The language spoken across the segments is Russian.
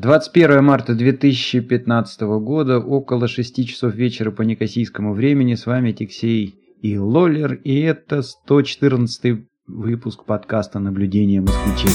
21 марта 2015 года, около 6 часов вечера по некосийскому времени. С вами Тиксей и Лоллер, и это 114 выпуск подкаста «Наблюдение москвичей».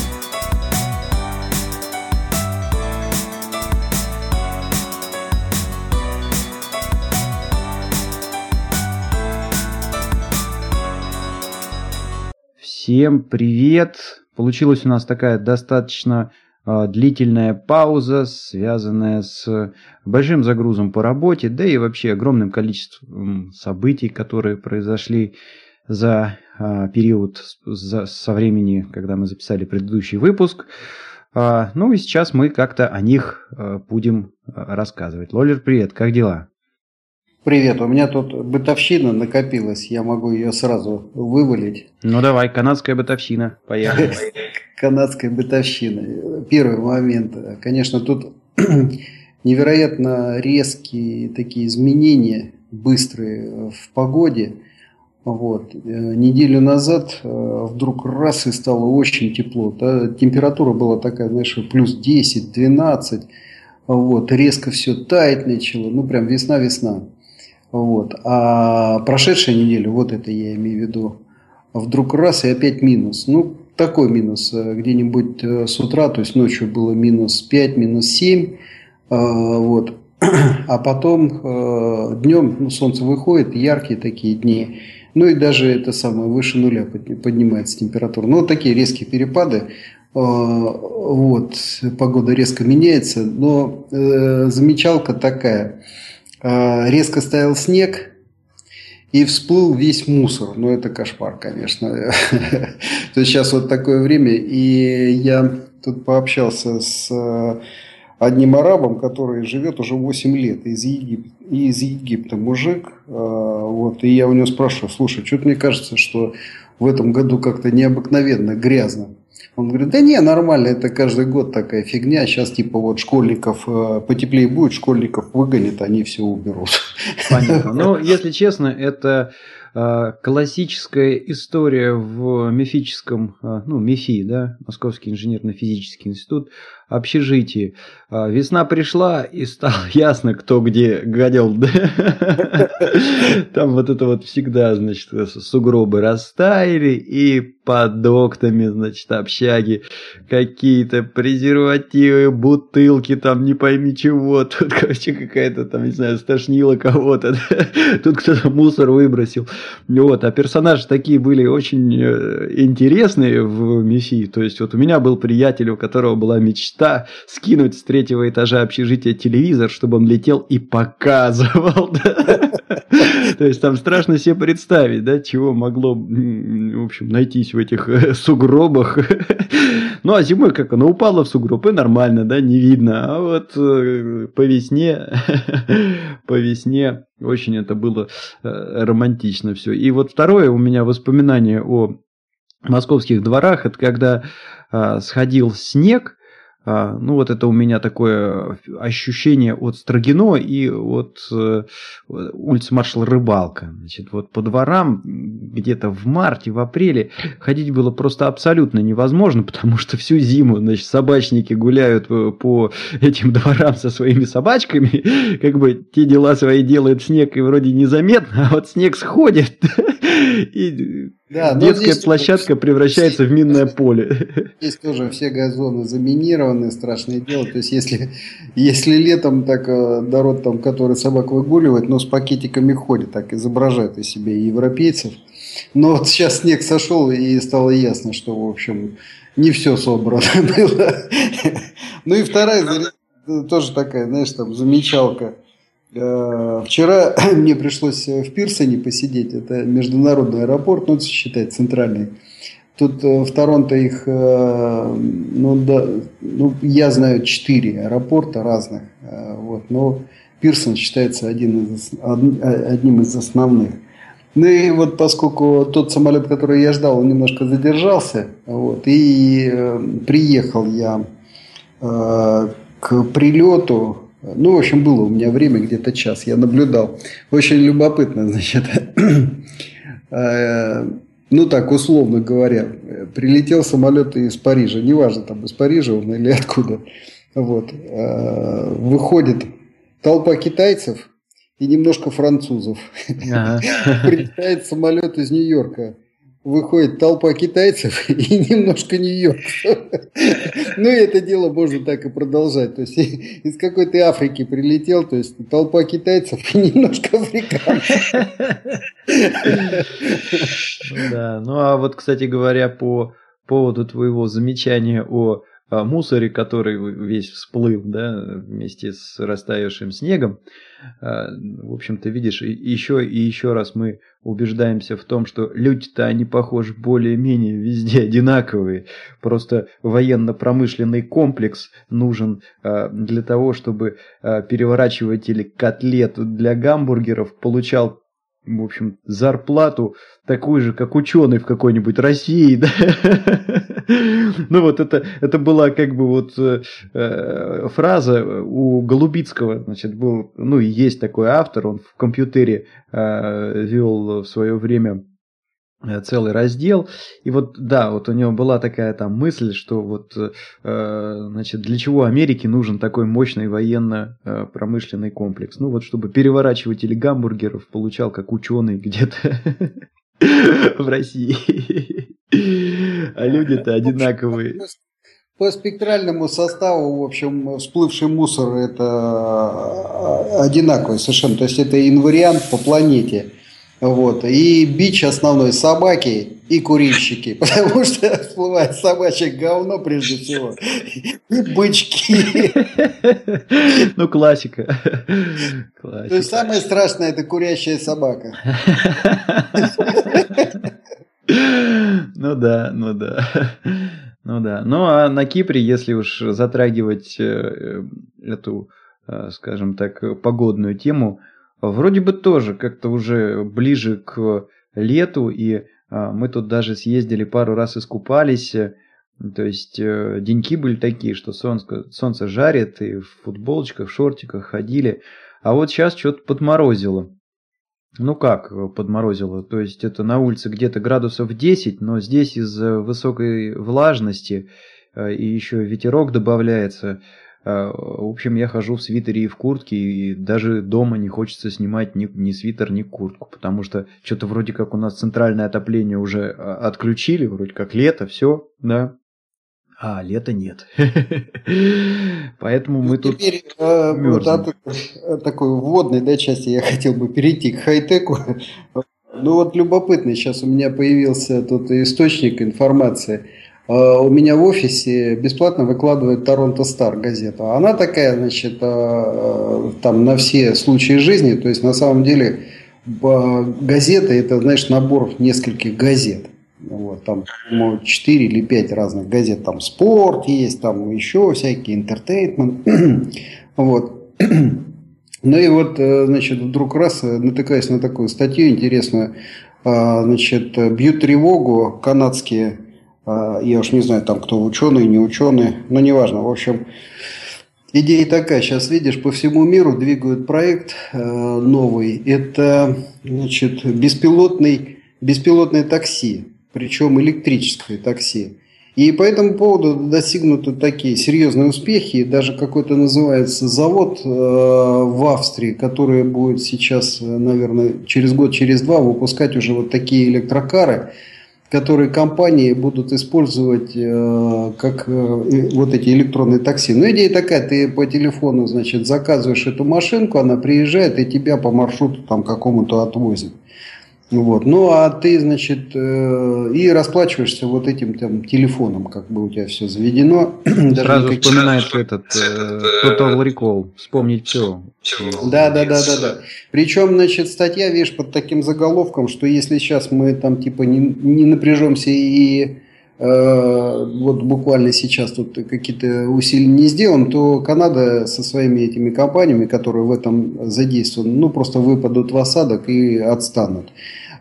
Всем привет! Получилась у нас такая достаточно длительная пауза, связанная с большим загрузом по работе, да и вообще огромным количеством событий, которые произошли за а, период со времени, когда мы записали предыдущий выпуск. А, ну и сейчас мы как-то о них будем рассказывать. Лолер, привет, как дела? Привет, у меня тут бытовщина накопилась, я могу ее сразу вывалить. Ну давай, канадская бытовщина, поехали. Канадская бытовщина. Первый момент, конечно, тут невероятно резкие такие изменения, быстрые в погоде. Вот. Неделю назад э, вдруг раз и стало очень тепло. Температура была такая, знаешь, плюс 10-12. Вот. Резко все таять начало. Ну, прям весна-весна. Вот. А прошедшая неделя, вот это я имею в виду, вдруг раз и опять минус. Ну, такой минус э, где-нибудь э, с утра, то есть ночью было минус 5, минус 7. Э, вот. А потом днем ну, солнце выходит, яркие такие дни. Ну и даже это самое выше нуля поднимается температура. Ну, вот такие резкие перепады. Вот, погода резко меняется, но замечалка такая – резко стоял снег, и всплыл весь мусор. Ну, это кошмар, конечно. То есть сейчас вот такое время, и я тут пообщался с э, одним арабом, который живет уже 8 лет из Египта, из Египта мужик. Э, вот, и я у него спрашиваю, слушай, что-то мне кажется, что в этом году как-то необыкновенно грязно. Он говорит, да не, нормально, это каждый год такая фигня. Сейчас типа вот школьников э, потеплее будет, школьников выгонят, они все уберут. Понятно. Ну, если честно, это а, классическая история в мифическом, а, ну, МИФИ, да, Московский инженерно-физический институт, общежитии. А, весна пришла, и стало ясно, кто где гадил. Там вот это вот всегда, значит, сугробы растаяли, и под окнами, значит, общаги какие-то презервативы, бутылки, там не пойми чего, тут, короче, какая-то там, не знаю, стошнила кого-то, тут кто-то мусор выбросил. Вот, а персонажи такие были очень э, интересные в Мессии. То есть, вот у меня был приятель, у которого была мечта скинуть с третьего этажа общежития телевизор, чтобы он летел и показывал. То есть, там страшно себе представить, да, чего могло, в общем, найтись в этих э, сугробах. Ну, а зимой как оно упало в сугроб, и нормально, да, не видно. А вот э, по весне, по весне очень это было э, романтично все. И вот второе у меня воспоминание о московских дворах, это когда а, сходил снег, а, ну, вот это у меня такое ощущение от Строгино и от э, улицы маршала Рыбалка. Значит, вот по дворам где-то в марте, в апреле ходить было просто абсолютно невозможно, потому что всю зиму, значит, собачники гуляют э, по этим дворам со своими собачками, как бы те дела свои делают снег и вроде незаметно, а вот снег сходит, и да, детская площадка превращается в минное поле. Здесь тоже все газоны заминированы, страшное дело. То есть, если, если летом так э, народ, там, который собак выгуливает, но с пакетиками ходит, так изображает из себя европейцев. Но вот сейчас снег сошел, и стало ясно, что, в общем, не все собрано было. Ну и вторая тоже такая, знаешь, там замечалка – вчера мне пришлось в Пирсоне посидеть, это международный аэропорт, ну, это считать центральный. Тут э, в Торонто их, э, ну, да, ну, я знаю четыре аэропорта разных, вот, но Пирсон считается один из, одним из основных. Ну и вот поскольку тот самолет, который я ждал, он немножко задержался, вот, и э, приехал я э, к прилету ну, в общем, было у меня время, где-то час, я наблюдал. Очень любопытно, значит, э, ну так, условно говоря, прилетел самолет из Парижа, неважно, там из Парижа он или откуда. Вот. Э, выходит толпа китайцев и немножко французов. Ага. Прилетает самолет из Нью-Йорка выходит толпа китайцев и немножко нью-йоркцев. Ну и это дело можно так и продолжать. То есть из какой-то Африки прилетел, то есть толпа китайцев и немножко африканцев. Да, ну а вот, кстати говоря, по поводу твоего замечания о мусоре, который весь всплыл, да, вместе с растаявшим снегом. А, в общем-то, видишь, еще и еще раз мы убеждаемся в том, что люди-то они, похоже, более-менее везде одинаковые. Просто военно-промышленный комплекс нужен а, для того, чтобы а, переворачиватель котлет для гамбургеров получал в общем, зарплату такую же, как ученый в какой-нибудь России, да? Ну вот это, это была как бы вот э, э, фраза у Голубицкого, значит, был, ну и есть такой автор, он в компьютере э, вел в свое время Э, целый раздел. И вот, да, вот у него была такая там мысль, что вот, э, значит, для чего Америке нужен такой мощный военно-промышленный комплекс? Ну вот, чтобы переворачиватель гамбургеров получал как ученый где-то в России. А люди-то одинаковые. По спектральному составу, в общем, всплывший мусор это э, одинаковый совершенно. То есть это инвариант по планете. Вот. И бич основной собаки и курильщики, потому что всплывает собачье говно прежде всего, и бычки. Ну, классика. классика. То есть самое страшное это курящая собака. Ну да, ну да. Ну да. Ну а на Кипре, если уж затрагивать э, эту, э, скажем так, погодную тему, Вроде бы тоже как-то уже ближе к лету, и а, мы тут даже съездили пару раз искупались. То есть э, деньки были такие, что солнце, солнце жарит, и в футболочках, в шортиках ходили. А вот сейчас что-то подморозило. Ну как подморозило? То есть это на улице где-то градусов 10, но здесь из-за высокой влажности э, и еще ветерок добавляется, а, в общем, я хожу в свитере и в куртке, и даже дома не хочется снимать ни, ни свитер, ни куртку, потому что что-то вроде как у нас центральное отопление уже а, отключили, вроде как лето, все, да. А, лета нет. Поэтому мы тут Теперь э, вот от такой вводной да, части я хотел бы перейти к хай-теку. Ну вот любопытно, сейчас у меня появился тут источник информации – Э, у меня в офисе бесплатно выкладывает Торонто Стар газету. Она такая, значит, э, э, там на все случаи жизни, то есть на самом деле газета это, знаешь, набор нескольких газет. Вот, там, по 4 или 5 разных газет. Там спорт есть, там еще всякие, интертеймент. вот. Ну и вот, значит, вдруг раз натыкаюсь на такую статью интересную. Значит, бьют тревогу канадские я уж не знаю, там кто ученый, не ученый, но неважно. В общем, идея такая. Сейчас, видишь, по всему миру двигают проект э, новый. Это, значит, беспилотный, беспилотное такси, причем электрическое такси. И по этому поводу достигнуты такие серьезные успехи. Даже какой-то называется завод э, в Австрии, который будет сейчас, наверное, через год, через два выпускать уже вот такие электрокары – которые компании будут использовать э, как э, вот эти электронные такси. Но идея такая, ты по телефону, значит, заказываешь эту машинку, она приезжает и тебя по маршруту там какому-то отвозит. Вот. Ну, а ты, значит, э, и расплачиваешься вот этим там телефоном, как бы у тебя все заведено. Сразу никаких... вспоминается этот э, Total Recall, вспомнить все. Да, да, да, да, да. Причем, значит, статья, видишь, под таким заголовком, что если сейчас мы там типа не, не напряжемся и э, вот буквально сейчас тут какие-то усилия не сделаем, то Канада со своими этими компаниями, которые в этом задействованы, ну просто выпадут в осадок и отстанут.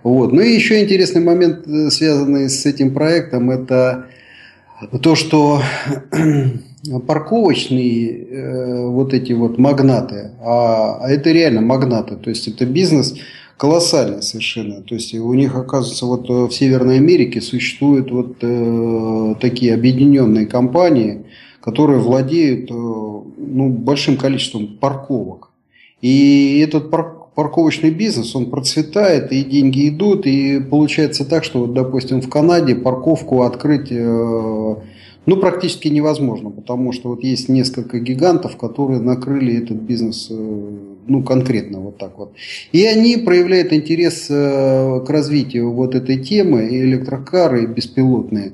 Вот. Ну и еще интересный момент, э, связанный с этим проектом, это то, что парковочные э, вот эти вот магнаты, а, а это реально магнаты, то есть это бизнес колоссальный совершенно. То есть у них, оказывается, вот в Северной Америке существуют вот э, такие объединенные компании, которые владеют э, ну, большим количеством парковок. И этот парковочный бизнес, он процветает, и деньги идут, и получается так, что, вот, допустим, в Канаде парковку открыть э, ну, практически невозможно, потому что вот есть несколько гигантов, которые накрыли этот бизнес, э, ну, конкретно вот так вот. И они проявляют интерес к развитию вот этой темы, и электрокары, и беспилотные.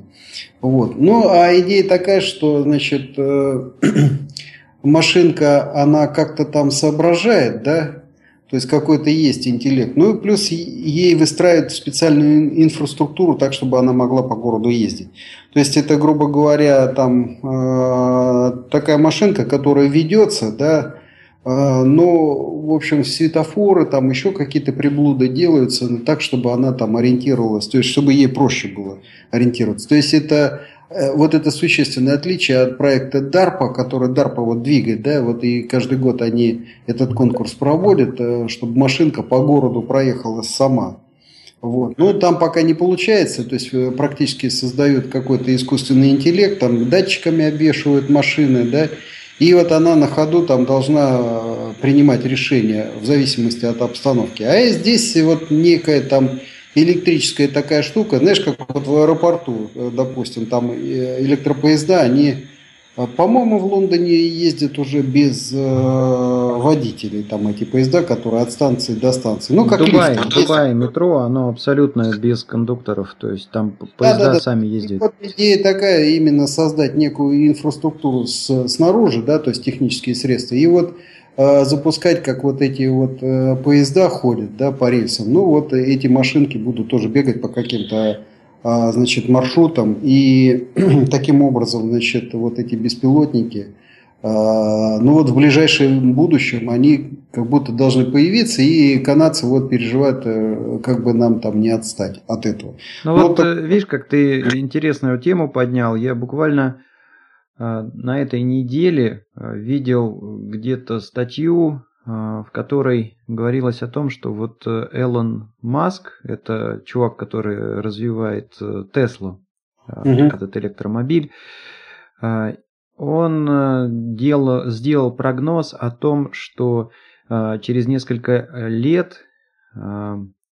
Вот. Ну, а идея такая, что, значит, машинка, она как-то там соображает, да, то есть какой-то есть интеллект. Ну и плюс ей выстраивают специальную инфраструктуру так, чтобы она могла по городу ездить. То есть это, грубо говоря, там э, такая машинка, которая ведется, да, э, но, в общем, светофоры, там еще какие-то приблуды делаются так, чтобы она там ориентировалась, то есть чтобы ей проще было ориентироваться. То есть это вот это существенное отличие от проекта DARPA, который DARPA вот двигает, да, вот и каждый год они этот конкурс проводят, э, чтобы машинка по городу проехала сама. Вот. Ну, там пока не получается, то есть э, практически создают какой-то искусственный интеллект, там датчиками обвешивают машины, да, и вот она на ходу там должна принимать решения в зависимости от обстановки. А здесь вот некая там электрическая такая штука, знаешь, как вот в аэропорту, э, допустим, там э, электропоезда, они, э, по-моему, в Лондоне ездят уже без э, водителей, там эти поезда, которые от станции до станции. Ну, как Дубай, лифт, Дубай, метро, оно абсолютно без кондукторов, то есть там поезда да, да, сами ездят. И вот идея такая, именно создать некую инфраструктуру с, снаружи, да, то есть технические средства. И вот Э, запускать, как вот эти вот э, поезда ходят да, по рельсам. Ну вот эти машинки будут тоже бегать по каким-то а, значит, маршрутам. И таким образом значит, вот эти беспилотники, а, ну вот в ближайшем будущем они как будто должны появиться, и канадцы вот переживают, э, как бы нам там не отстать от этого. Ну вот, вот так... видишь, как ты интересную тему поднял. Я буквально на этой неделе а, видел где-то статью, а, в которой говорилось о том, что вот э, Элон Маск, это чувак, который развивает э, Теслу, угу. этот электромобиль, он э, делал, сделал прогноз о том, что через несколько лет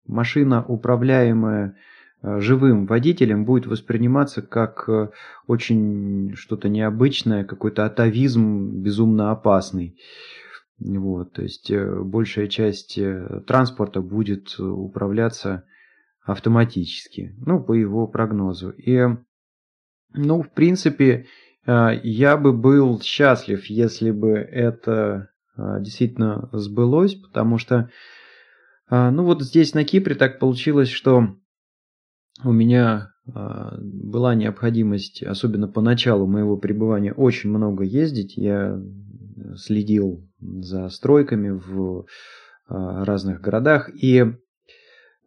машина, управляемая живым водителем будет восприниматься как э, очень что-то необычное, какой-то атовизм безумно опасный. Вот, то есть э, большая часть транспорта будет управляться автоматически, ну, по его прогнозу. И, ну, в принципе, я бы был счастлив, если бы это действительно сбылось, потому что, ну, вот здесь на Кипре так получилось, что у меня а, была необходимость, особенно по началу моего пребывания, очень много ездить. Я следил за стройками в а, разных городах и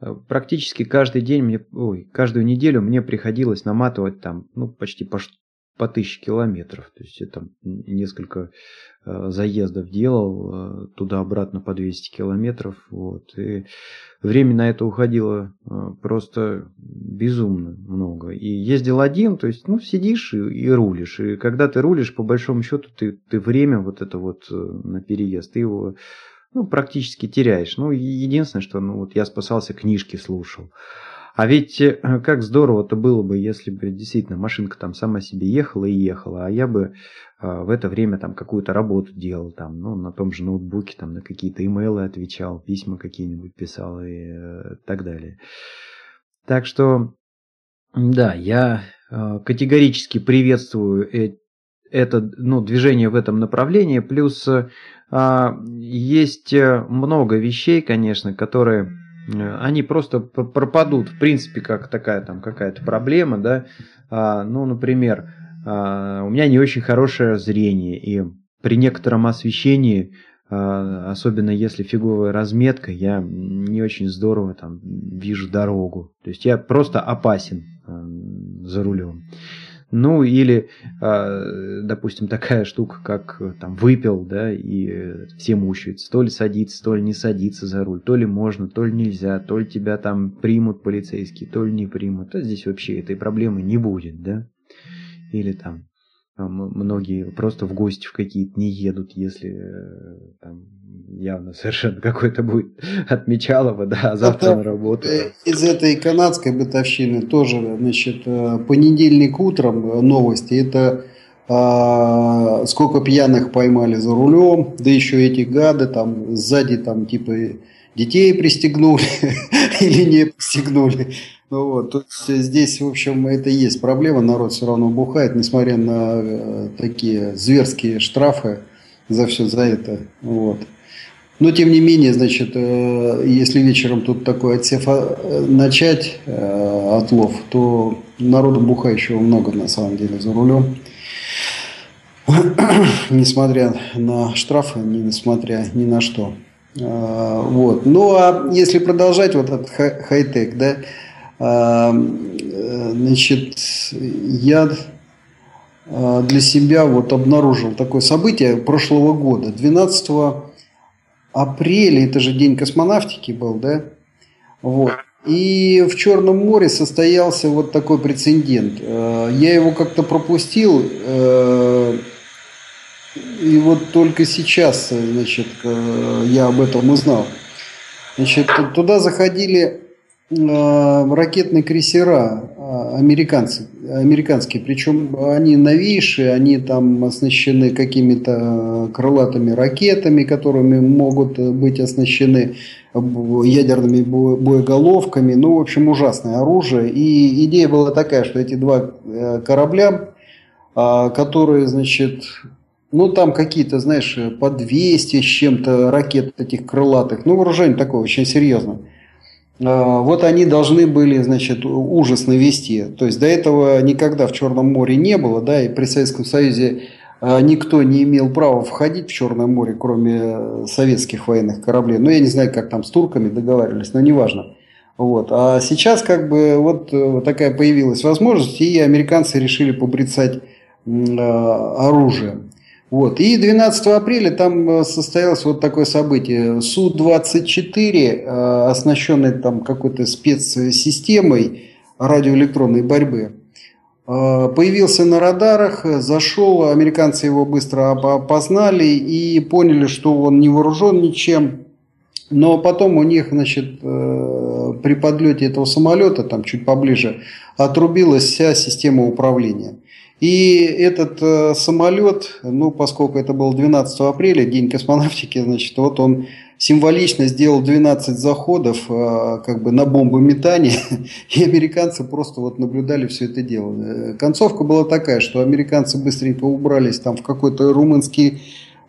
а, практически каждый день мне, ой, каждую неделю мне приходилось наматывать там, ну, почти по, по тысяче километров. То есть это несколько э, заездов делал э, туда-обратно по 200 километров. Вот. И время на это уходило э, просто безумно много. И ездил один, то есть, ну, сидишь и, и рулишь. И когда ты рулишь, по большому счету, ты, ты время вот это вот на переезд, ты его ну, практически теряешь. Ну, единственное, что ну, вот я спасался, книжки слушал. А ведь э, как здорово-то было бы, если бы действительно машинка там сама себе ехала и ехала, а я бы а, в это время там какую-то работу делал, там, ну, на том же ноутбуке, там, на какие-то имейлы отвечал, письма какие-нибудь писал и э, так далее. Так что, да, я э, категорически приветствую это ну, движение в этом направлении. Плюс а, есть много вещей, конечно, которые Э, они просто пропадут, в принципе, как такая там какая-то проблема, да. А, ну, например, а, у меня не очень хорошее зрение, и при некотором освещении, а, особенно если фиговая разметка, я не очень здорово там вижу дорогу. То есть я просто опасен за рулем. Ну или, а, допустим, такая штука, как там выпил, да, и все мучаются. То ли садиться, то ли не садиться за руль, то ли можно, то ли нельзя, то ли тебя там примут полицейские, то ли не примут. А здесь вообще этой проблемы не будет, да. Или там многие просто в гости в какие-то не едут, если э, там явно совершенно какой-то будет отмечалово, да, а завтра Это, на работу. Из этой канадской бытовщины тоже, значит, э, понедельник утром новости, это а, сколько пьяных поймали за рулем, да еще эти гады там сзади там типа детей пристегнули или не пристегнули. Ну вот, тут здесь, в общем, это и есть проблема, народ все равно бухает, несмотря на э, такие зверские штрафы за все за это. Вот. Но тем не менее, значит, э, если вечером тут такой отсев э, начать отлов, то народу бухающего много на самом деле за рулем. Несмотря на штрафы, несмотря ни на что. Вот. Ну а если продолжать вот этот хай-тек, да, Значит, я а, для себя вот обнаружил такое событие прошлого года. 12 апреля, это же день космонавтики был, да? Вот. И в Черном море состоялся вот такой прецедент. А, я его как-то пропустил, а, и вот только сейчас, значит, я об этом узнал. Значит, туда заходили Э, ракетные крейсера э, американцы, американские, причем они новейшие, они там оснащены какими-то крылатыми ракетами, которыми могут быть оснащены ядерными боеголовками, ну, в общем, ужасное оружие. И идея была такая, что эти два э, корабля, которые, значит, ну, там какие-то, знаешь, по 200 с чем-то ракет этих крылатых, ну, вооружение такое очень серьезное. А, вот они должны были, значит, ужас навести. То есть до этого никогда в Черном море не было, да, и при Советском Союзе а, никто не имел права входить в Черное море, кроме советских военных кораблей. Ну, я не знаю, как там с турками договаривались, но неважно. Вот. А сейчас как бы вот э, такая появилась возможность, и американцы решили побрицать а, оружие. Вот. И 12 апреля там э, состоялось вот такое событие. Су-24, э, оснащенный там какой-то спецсистемой радиоэлектронной борьбы, э, появился на радарах, зашел, американцы его быстро опознали и поняли, что он не вооружен ничем. Но потом у них, значит, при подлете этого самолета, там чуть поближе, отрубилась вся система управления. И этот э, самолет, ну, поскольку это был 12 апреля, день космонавтики, значит, вот он символично сделал 12 заходов э, как бы на бомбометание, и американцы просто вот наблюдали все это дело. Э, концовка была такая, что американцы быстренько убрались там в какой-то румынский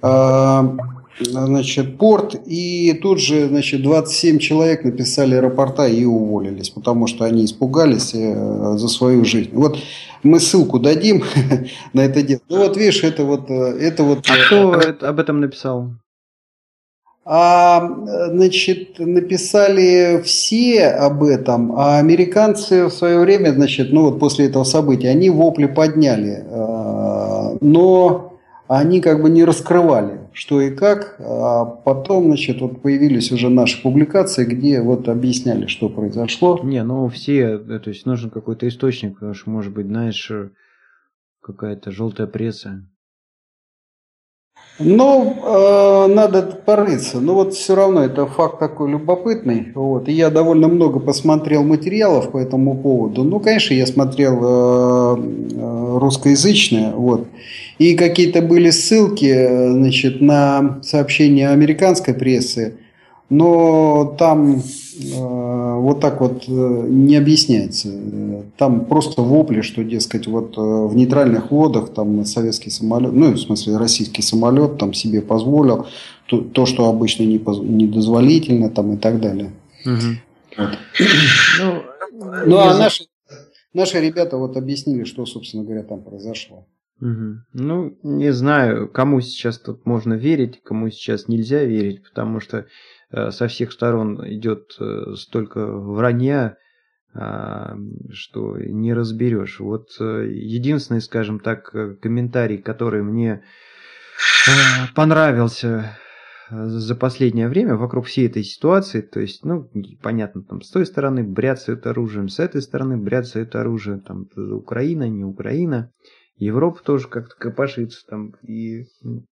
э, значит, порт, и тут же, значит, 27 человек написали рапорта и уволились, потому что они испугались э, за свою жизнь. Вот мы ссылку дадим на это дело. Ну вот видишь, это вот... Э, это вот а кто об этом написал? А, значит, написали все об этом, а американцы в свое время, значит, ну вот после этого события, они вопли подняли. Э, но они как бы не раскрывали, что и как. А потом, значит, вот появились уже наши публикации, где вот объясняли, что произошло. Не, ну все, э, то есть нужен какой-то источник, потому что, может быть, знаешь, э, какая-то желтая пресса. Ну, э, надо порыться. Но вот все равно это факт такой любопытный. Вот. И я довольно много посмотрел материалов по этому поводу. Ну, конечно, я смотрел э, э русскоязычные. Вот. И какие-то были ссылки э, значит, на сообщения американской прессы, но там э, вот так вот э, не объясняется. Там просто вопли, что, дескать, вот э, в нейтральных водах там советский самолет, ну, в смысле, российский самолет там себе позволил то, то что обычно не недозволительно там и так далее. Угу. Вот. Ну, ну а наши, наши ребята вот объяснили, что, собственно говоря, там произошло. Угу. Ну, не знаю, кому сейчас тут можно верить, кому сейчас нельзя верить, потому что со всех сторон идет э, столько вранья, э, что не разберешь. Вот э, единственный, скажем так, э, комментарий, который мне э, понравился за последнее время вокруг всей этой ситуации, то есть, ну, понятно, там с той стороны бряцают оружием, с этой стороны бряцают оружием, там Украина, не Украина. Европа тоже как-то копошится там, и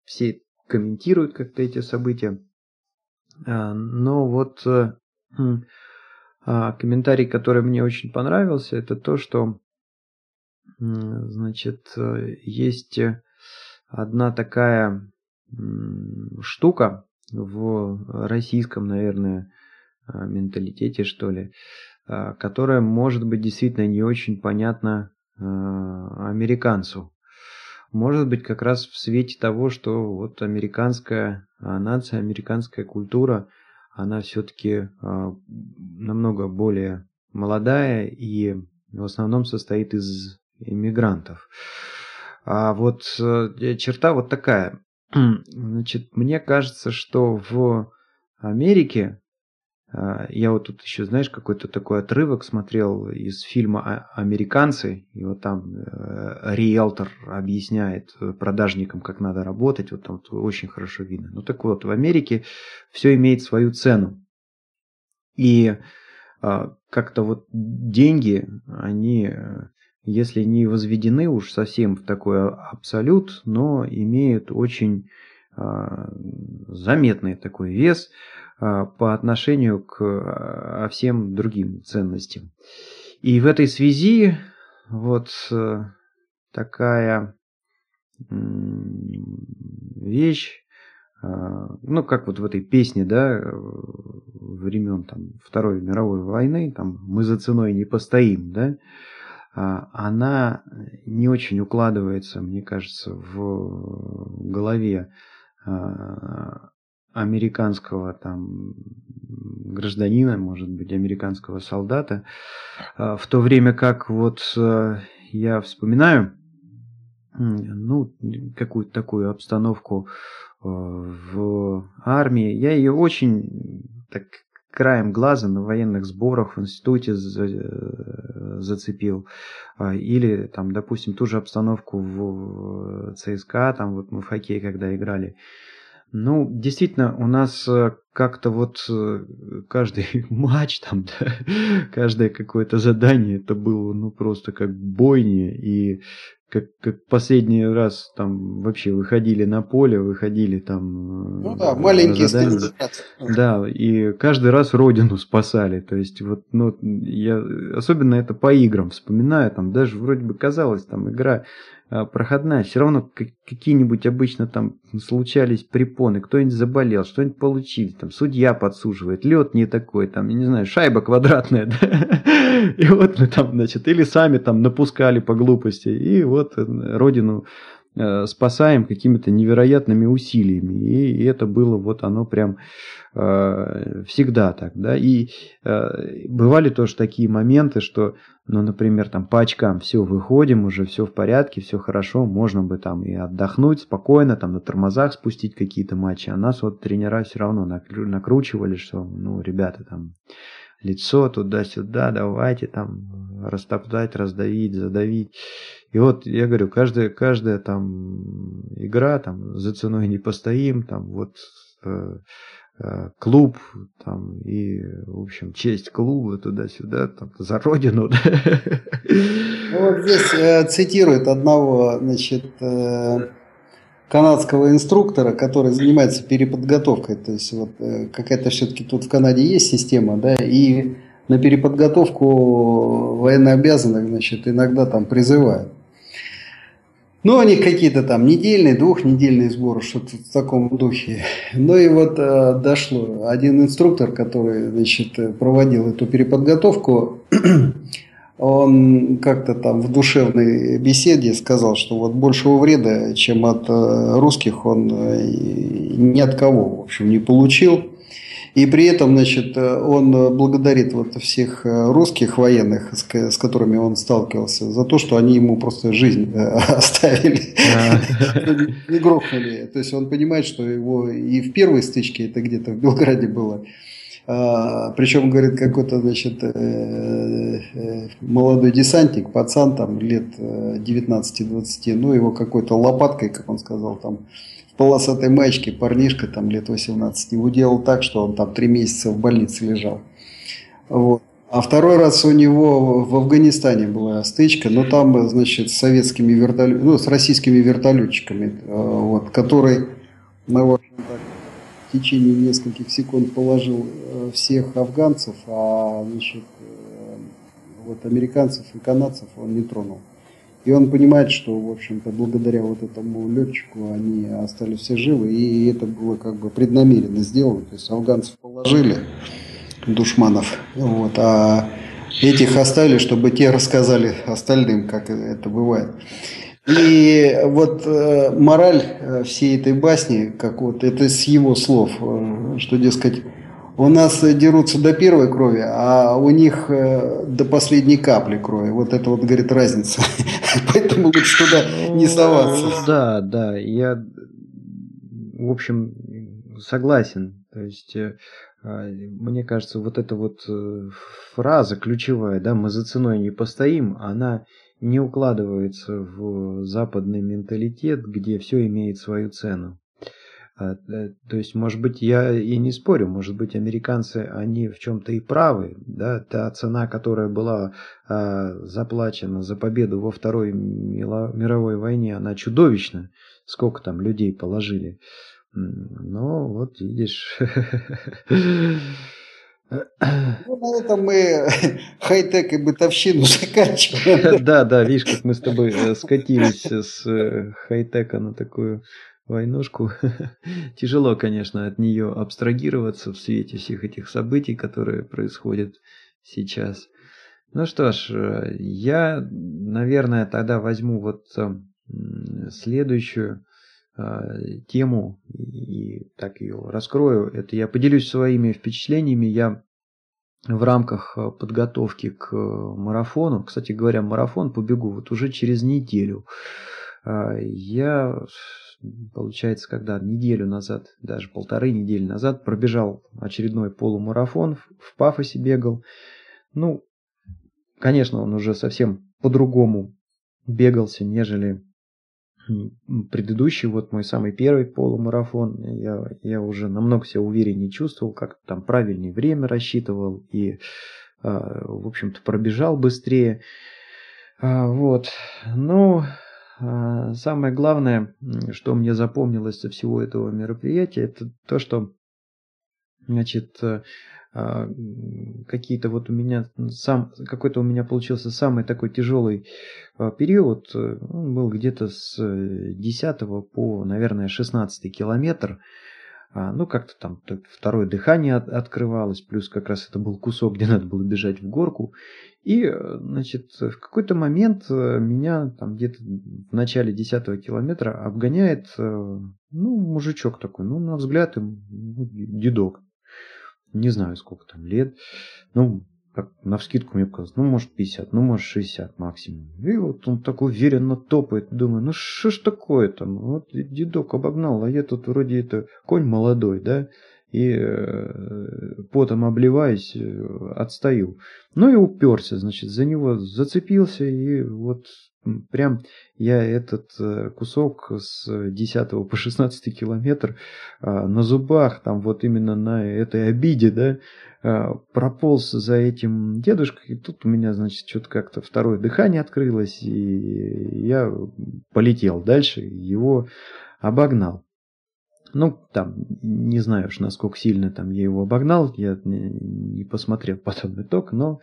все комментируют как-то эти события. А, но вот э, а, комментарий, который мне очень понравился, это то, что значит, э, есть одна такая штука в российском, наверное, а, менталитете, что ли, которая может быть действительно не очень понятна американцу. Может быть, как раз в свете того, что вот американская а, нация, американская культура, она все-таки а, намного более молодая и в основном состоит из иммигрантов. А вот э, черта вот такая. Значит, мне кажется, что в Америке я вот тут еще, знаешь, какой-то такой отрывок смотрел из фильма «Американцы», и вот там э, риэлтор объясняет продажникам, как надо работать, вот там очень хорошо видно. Ну так вот, в Америке все имеет свою цену. И а, как-то вот деньги, они, если не возведены уж совсем в такой абсолют, но имеют очень а, заметный такой вес – а, по отношению к а, всем другим ценностям. И в этой связи вот э, такая вещь, а, ну, как вот в этой песне, да, времен там Второй мировой войны, там «Мы за ценой не постоим», да, она не очень укладывается, мне кажется, в голове американского там гражданина, может быть, американского солдата, а, в то время как вот э, я вспоминаю, ну, какую-то такую обстановку э, в армии, я ее очень так краем глаза на военных сборах в институте э, зацепил. А, или, там, допустим, ту же обстановку в ЦСКА, там вот мы в хоккей когда играли, ну, действительно, у нас э, как-то вот э, каждый матч, там, да, каждое какое-то задание, это было, ну, просто как бойня, и как, как последний раз там вообще выходили на поле, выходили там... Ну да, маленькие задания. Да, и каждый раз родину спасали. То есть вот, ну, я особенно это по играм вспоминаю, там даже вроде бы казалось, там игра проходная, все равно какие-нибудь обычно там случались препоны, кто-нибудь заболел, что-нибудь получили, там судья подсуживает, лед не такой, там, я не знаю, шайба квадратная, да? и вот мы там, значит, или сами там напускали по глупости, и вот э, родину Э, спасаем какими-то невероятными усилиями. И, и это было вот оно прям э, всегда так. Да? И э, бывали тоже такие моменты, что, ну, например, там по очкам все, выходим, уже все в порядке, все хорошо, можно бы там и отдохнуть спокойно, там на тормозах спустить какие-то матчи. А нас вот тренера все равно накручивали, что, ну, ребята, там лицо туда-сюда, давайте там растоптать, раздавить, задавить. И вот я говорю, каждая, каждая там игра, там за ценой не постоим, там вот э, э, клуб, там и, в общем, честь клуба туда-сюда, там, за родину. Ну, вот здесь э, цитирует одного, значит, канадского инструктора, который занимается переподготовкой. То есть вот какая-то все-таки тут в Канаде есть система, да, и на переподготовку военнообязанных, значит, иногда там призывают. Ну, они какие-то там недельные, двухнедельные сборы, что-то в таком духе. Ну и вот э, дошло. Один инструктор, который, значит, проводил эту переподготовку, он как-то там в душевной беседе сказал, что вот большего вреда, чем от э, русских, он э, ни от кого, в общем, не получил. И при этом, значит, он благодарит вот всех э, русских военных, с, которыми он сталкивался, за то, что они ему просто жизнь э, оставили, не грохнули. То есть он понимает, что его и в первой стычке, это где-то в Белграде было, а, причем, говорит, какой-то, значит, э, молодой десантник, пацан там лет 19-20, ну его какой-то лопаткой, как он сказал, там полосатой маечке парнишка там лет 18 его делал так, что он там три месяца в больнице лежал. Вот. А второй раз у него в Афганистане была стычка, но там, значит, с советскими вертолетами, ну, с российскими вертолетчиками, э, вот, который, ну, в общем в течение нескольких секунд положил э, всех афганцев, а, значит, э, вот американцев и канадцев он не тронул. И он понимает, что, в общем-то, благодаря вот этому летчику они остались все живы, и это было как бы преднамеренно сделано. То есть афганцев положили, душманов, вот, а этих оставили, чтобы те рассказали остальным, как это бывает. И вот э, мораль э, всей этой басни, как вот это с его слов, э, что, дескать, у нас дерутся до первой крови, а у них э, до последней капли крови. Вот это вот, говорит, разница. Поэтому лучше туда не соваться. Да, да, я, в общем, согласен. То есть, э, а, мне кажется, вот эта вот э, фраза ключевая, да, мы за ценой не постоим, она не укладывается в западный менталитет, где все имеет свою цену. А, э, то есть, может быть, я и не спорю, может быть, американцы, они в чем-то и правы, да, та цена, которая была а, заплачена за победу во Второй мировой войне, она чудовищна, сколько там людей положили. Но вот видишь... Ну, на этом мы хай-тек и бытовщину заканчиваем. Да, да, видишь, как мы с тобой э, скатились с э, хай-тека на такую войнушку. Тяжело, конечно, от нее абстрагироваться в свете всех этих событий, которые происходят сейчас. Ну что ж, э, я, наверное, тогда возьму вот э, следующую э, тему и так ее раскрою. Это я поделюсь своими впечатлениями. Я в рамках подготовки к марафону, кстати говоря, марафон побегу вот уже через неделю. Я получается, когда неделю назад, даже полторы недели назад пробежал очередной полумарафон, в Пафосе бегал. Ну, конечно, он уже совсем по-другому бегался, нежели предыдущий, вот мой самый первый полумарафон, я, я уже намного себя увереннее чувствовал, как там правильнее время рассчитывал и, а, в общем-то, пробежал быстрее. А, вот, ну, а, самое главное, что мне запомнилось со всего этого мероприятия, это то, что значит, э, а, какие-то вот у меня сам какой-то у меня получился самый такой тяжелый а, период. Э, он был где-то с 10 по, наверное, 16 километр. Ну, как-то там второе дыхание открывалось, плюс как раз это был кусок, где надо было бежать в горку. И, э, значит, в какой-то момент э, меня там где-то в начале десятого километра обгоняет, э, ну, мужичок такой, ну, на взгляд, ну, дедок. Не знаю, сколько там лет. Ну, как на вскидку мне показалось, ну, может, 50, ну, может, 60 максимум. И вот он так уверенно топает. Думаю, ну, что ж такое там? Вот дедок обогнал, а я тут вроде это конь молодой, да? И э, потом обливаясь, э, отстаю. Ну и уперся, значит, за него зацепился, и вот прям я этот э, кусок с 10 по 16 километр а, на зубах, там вот именно на этой обиде, да, а, прополз за этим дедушкой, и тут у меня, значит, что-то как-то второе дыхание открылось, и я полетел дальше, его обогнал. Ну, там, не знаю уж, насколько сильно там я его обогнал, я не, посмотрел потом итог, но,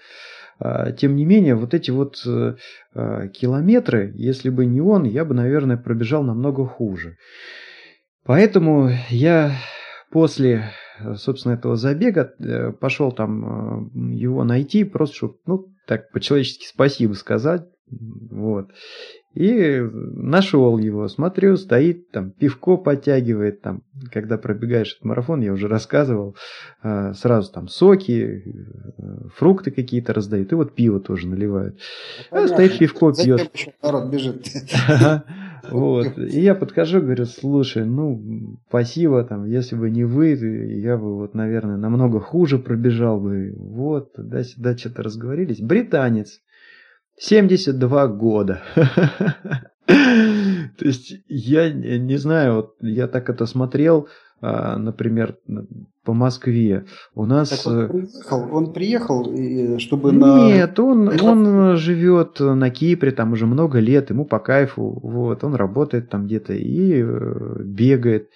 а, тем не менее, вот эти вот а, километры, если бы не он, я бы, наверное, пробежал намного хуже. Поэтому я после, собственно, этого забега э, пошел там э, его найти, просто чтобы, ну, так, по-человечески спасибо сказать, вот. И нашел его, смотрю, стоит там, пивко подтягивает, там, когда пробегаешь этот марафон, я уже рассказывал, а, сразу там соки, э, фрукты какие-то раздают, и вот пиво тоже наливают. А стоит пивко, пьет. Народ бежит. Вот. И я подхожу, говорю, слушай, ну, спасибо, там, если бы не вы, я бы, вот, наверное, намного хуже пробежал бы. Вот, туда-сюда что-то разговорились. Британец. 72 года. То есть я не знаю, вот я так это смотрел, а, например, по Москве. У нас... Так он приехал, он приехал чтобы на... Нет, он, он живет на Кипре, там уже много лет, ему по кайфу, вот, он работает там где-то и э, бегает.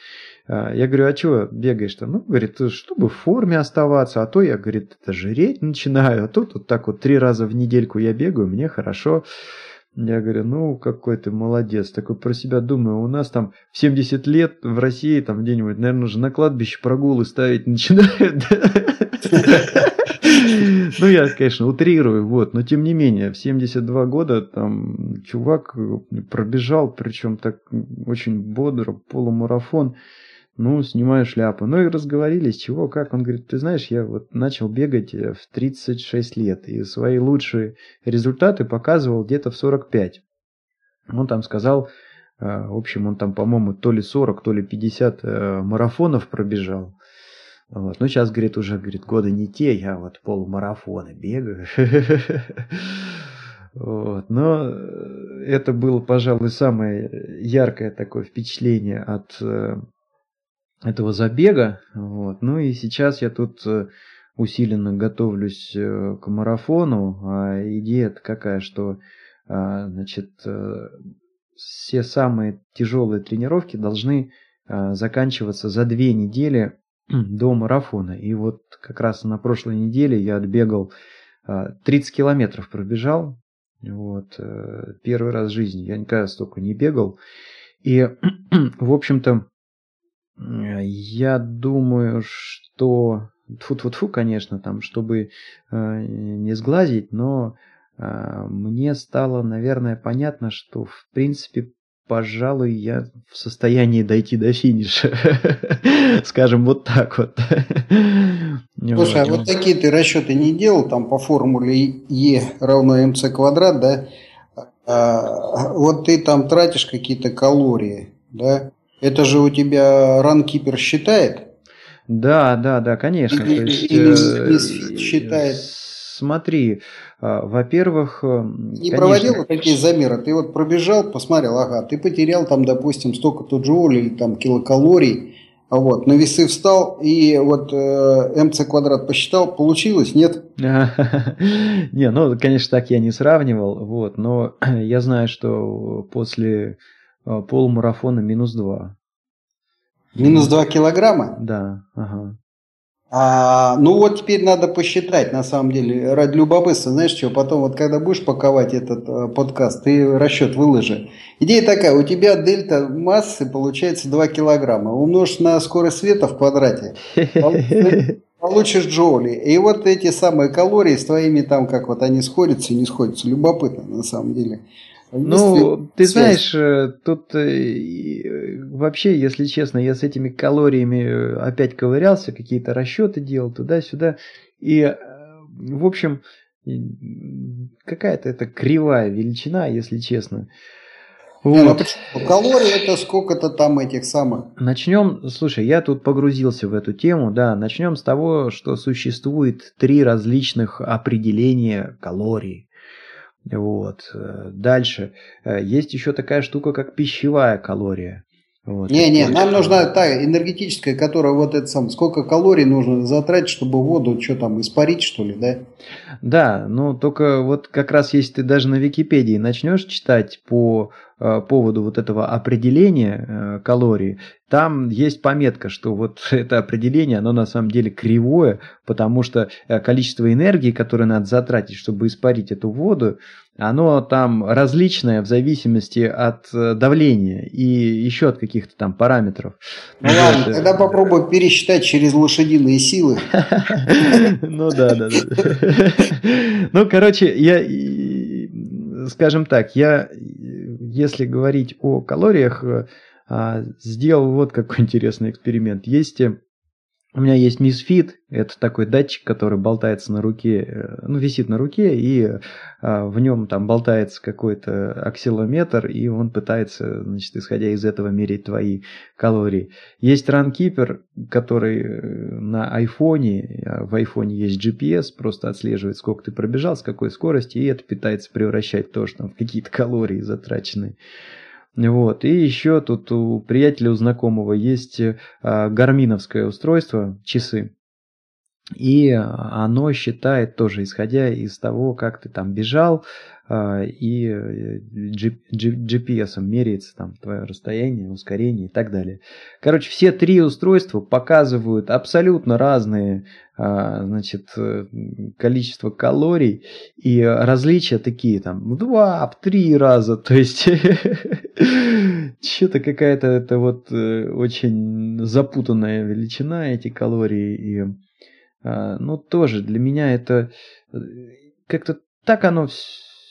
А, я говорю, а чего бегаешь-то? Ну, говорит, чтобы в форме оставаться, а то я, говорит, это жреть начинаю, а тут вот так вот три раза в недельку я бегаю, мне хорошо. Я говорю, ну, какой ты молодец. Такой про себя думаю, у нас там в 70 лет в России, там где-нибудь, наверное, уже на кладбище прогулы ставить начинают. Ну, я, конечно, утрирую, вот, но тем не менее, в 72 года там чувак пробежал, причем так очень бодро, полумарафон. Ну, снимаю шляпу. Ну и разговорились, чего, как. Он говорит, ты знаешь, я вот начал бегать э, в 36 лет, и свои лучшие результаты показывал где-то в 45. Он там сказал, э, в общем, он там, по-моему, то ли 40, то ли 50 э, марафонов пробежал. Вот. Ну, сейчас, говорит, уже, говорит, годы не те, я вот полумарафоны бегаю. Вот. Но это было, пожалуй, самое яркое такое впечатление от этого забега. Вот. Ну и сейчас я тут э, усиленно готовлюсь э, к марафону. А идея какая, что а, значит, э, все самые тяжелые тренировки должны а, заканчиваться за две недели до марафона. И вот как раз на прошлой неделе я отбегал 30 километров пробежал. Вот, первый раз в жизни. Я никогда столько не бегал. И, в общем-то, я думаю, что... Тфу-тфу-тфу, конечно, там, чтобы э, не сглазить, но э, мне стало, наверное, понятно, что, в принципе, пожалуй, я в состоянии дойти до финиша. Скажем, вот так вот. Слушай, а вот такие ты расчеты не делал, там по формуле Е равно МЦ квадрат, да? А, вот ты там тратишь какие-то калории, да? Это же у тебя ранкипер считает? Да, да, да, конечно. Или, То есть, или э, считает? Смотри, а, во-первых... Э, Не конечно... проводил такие замеры? Ты вот пробежал, посмотрел, ага, ты потерял там, допустим, столько-то джоулей или там килокалорий, вот, на весы встал и вот э, МЦ квадрат посчитал, получилось, нет? Не, ну, конечно, так я не сравнивал, вот, но я знаю, что после полумарафона минус 2. Минус 2 килограмма? Да, ага. А, ну вот теперь надо посчитать, на самом деле, ради любопытства, знаешь что, потом вот когда будешь паковать этот э, подкаст, ты расчет выложи. Идея такая, у тебя дельта массы получается 2 килограмма, умножь на скорость света в квадрате, получишь джоули. И вот эти самые калории с твоими там, как вот они сходятся и не сходятся, любопытно на самом деле. Ну, ты знаешь, э, тут э, э, вообще, если честно, я с этими калориями опять ковырялся, какие-то расчеты делал туда-сюда. И, в общем, какая-то это кривая величина, если честно. Вот. Не, Калории это сколько-то там этих самых. Начнем, слушай, я тут погрузился в эту тему, да, начнем с того, что существует три различных определения калорий. Вот. Дальше. Есть еще такая штука, как пищевая калория. Вот. Не, не, нам нужна та энергетическая, которая вот это сам, сколько калорий нужно затратить, чтобы воду что там испарить, что ли, да? Да, ну только вот как раз если ты даже на Википедии начнешь читать по поводу вот этого определения э, калорий, там есть пометка, что вот это определение, оно на самом деле кривое, потому что э, количество энергии, которое надо затратить, чтобы испарить эту воду, оно там различное в зависимости от э, давления и еще от каких-то там параметров. Ну ладно, тогда попробуй пересчитать через лошадиные силы. Ну да, да, да. Ну, короче, я, скажем так, я, если говорить о калориях, а, сделал вот какой интересный эксперимент. Есть э, у меня есть Misfit, это такой датчик, который болтается на руке, э, ну, висит на руке, и а, в нем там болтается какой-то аксилометр, и он пытается, значит, исходя из этого мерить твои калории. Есть Runkeeper, который э, на айфоне, а в айфоне есть GPS, просто отслеживает, сколько ты пробежал, с какой скоростью, и это пытается превращать тоже там в какие-то калории затраченные. Вот. И еще тут у приятеля, у знакомого есть а, гарминовское устройство, часы. И оно считает тоже, исходя из того, как ты там бежал, а, и э, GPS меряется там твое расстояние, ускорение и так далее. Короче, все три устройства показывают абсолютно разные а, значит, э, количество калорий, и различия такие там в два, в три раза, то есть что-то какая-то это вот э, очень запутанная величина эти калории, и а, ну тоже для меня это как-то так оно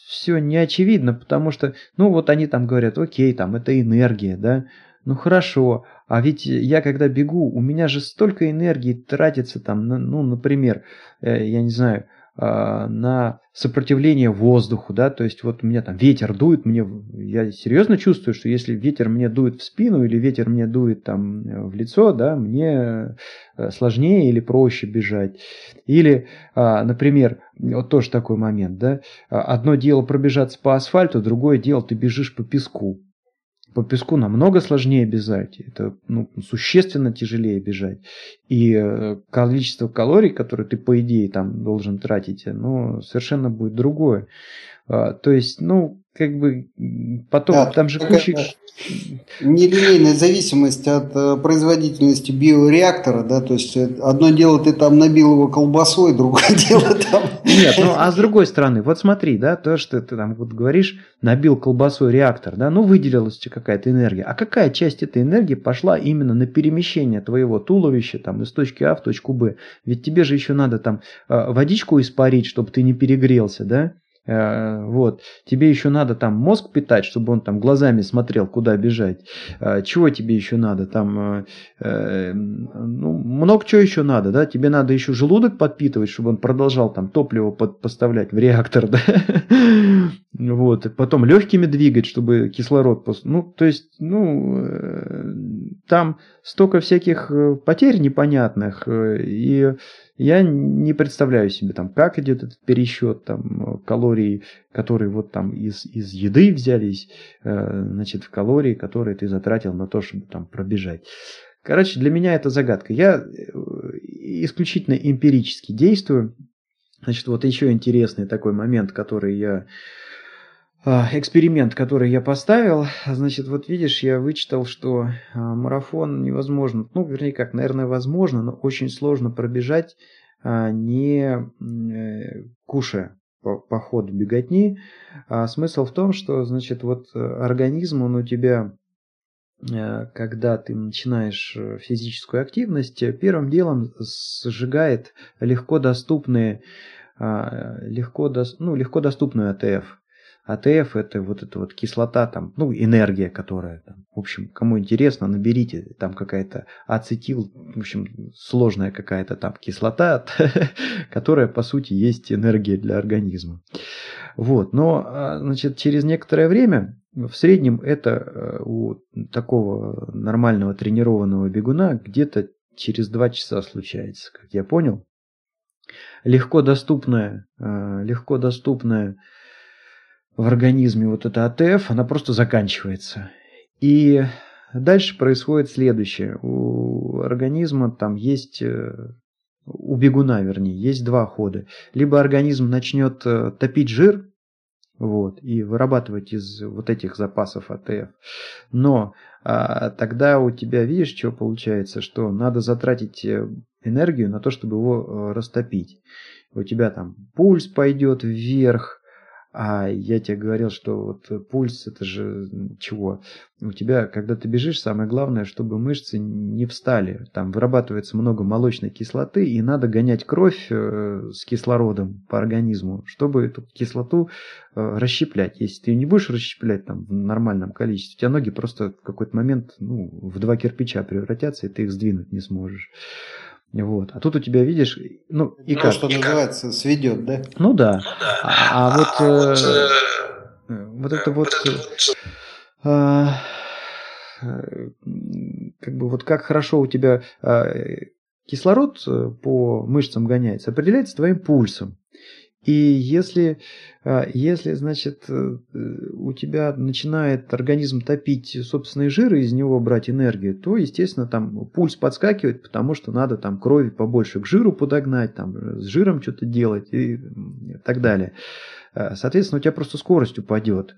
все не очевидно, потому что, ну вот они там говорят, окей, там это энергия, да, ну хорошо, а ведь я когда бегу, у меня же столько энергии тратится там, ну, например, э, я не знаю, а, на сопротивление воздуху, да, то есть вот у меня там ветер дует, мне, я серьезно чувствую, что если ветер мне дует в спину или ветер мне дует там э, в лицо, да, мне э, сложнее или проще бежать. Или, а, например, вот тоже такой момент, да, одно дело пробежаться по асфальту, другое дело ты бежишь по песку. По песку намного сложнее бежать, это ну, существенно тяжелее бежать. И э, количество калорий, которые ты, по идее, там должен тратить, оно совершенно будет другое. А, то есть, ну, как бы потом да, там же куча... Нелинейная зависимость от э, производительности биореактора, да, то есть э, одно дело ты там набил его колбасой, другое дело там... Нет, ну а с другой стороны, вот смотри, да, то, что ты там вот говоришь, набил колбасой реактор, да, ну выделилась тебе какая-то энергия, а какая часть этой энергии пошла именно на перемещение твоего туловища там из точки А в точку Б? Ведь тебе же еще надо там э, водичку испарить, чтобы ты не перегрелся, да? Э, вот. Тебе еще надо там мозг питать, чтобы он там глазами смотрел, куда бежать. Э, чего тебе еще надо? Там э, ну, много чего еще надо, да? Тебе надо еще желудок подпитывать, чтобы он продолжал там топливо под, поставлять в реактор, да? Вот. Потом легкими двигать, чтобы кислород... Ну, то есть, ну, там столько всяких потерь непонятных, и я не представляю себе, там, как идет этот пересчет там, калорий, которые вот там из, из еды взялись, э, значит, в калории, которые ты затратил на то, чтобы там пробежать. Короче, для меня это загадка. Я э, исключительно эмпирически действую. Значит, вот еще интересный такой момент, который я эксперимент, который я поставил, значит, вот видишь, я вычитал, что а, марафон невозможно, ну, вернее, как, наверное, возможно, но очень сложно пробежать, а, не э, кушая по, ходу беготни. А смысл в том, что, значит, вот организм, он у тебя э, когда ты начинаешь э, физическую активность, первым делом сжигает легко доступные, легко, ну, легко доступную АТФ. АТФ это вот эта вот кислота, там, ну, энергия, которая там, в общем, кому интересно, наберите, там какая-то ацетил, в общем, сложная какая-то там кислота, которая, по сути, есть энергия для организма. Вот, но, а, значит, через некоторое время, в среднем это э, у такого нормального тренированного бегуна где-то через два часа случается, как я понял. Легко доступная, э, легко доступная в организме вот эта АТФ, она просто заканчивается. И дальше происходит следующее. У организма там есть, э, у бегуна вернее, есть два хода. Либо организм начнет э, топить жир, вот, и вырабатывать из вот этих запасов АТФ. Но а, тогда у тебя, видишь, что получается, что надо затратить э, энергию на то, чтобы его растопить. У тебя там пульс пойдет вверх, а я тебе говорил, что вот пульс это же чего? У тебя, когда ты бежишь, самое главное, чтобы мышцы не встали. Там вырабатывается много молочной кислоты, и надо гонять кровь э, с кислородом по организму, чтобы эту кислоту э, расщеплять. Если ты не будешь расщеплять там в нормальном количестве, у тебя ноги просто в какой-то момент ну, в два кирпича превратятся, и ты их сдвинуть не сможешь. Вот. А тут у тебя, видишь, ну и ну, как? что называется, сведет, да? Ну да. А, а, вот, а вот, э, э, вот это вот, э, э, как бы вот как хорошо у тебя э, кислород э, по мышцам гоняется, определяется твоим пульсом. И если, а, если, значит, э, у тебя начинает организм топить собственные жиры, из него брать энергию, то, естественно, там пульс подскакивает, потому что надо там крови побольше к жиру подогнать, там с жиром что-то делать и так далее. А, соответственно, у тебя просто скорость упадет.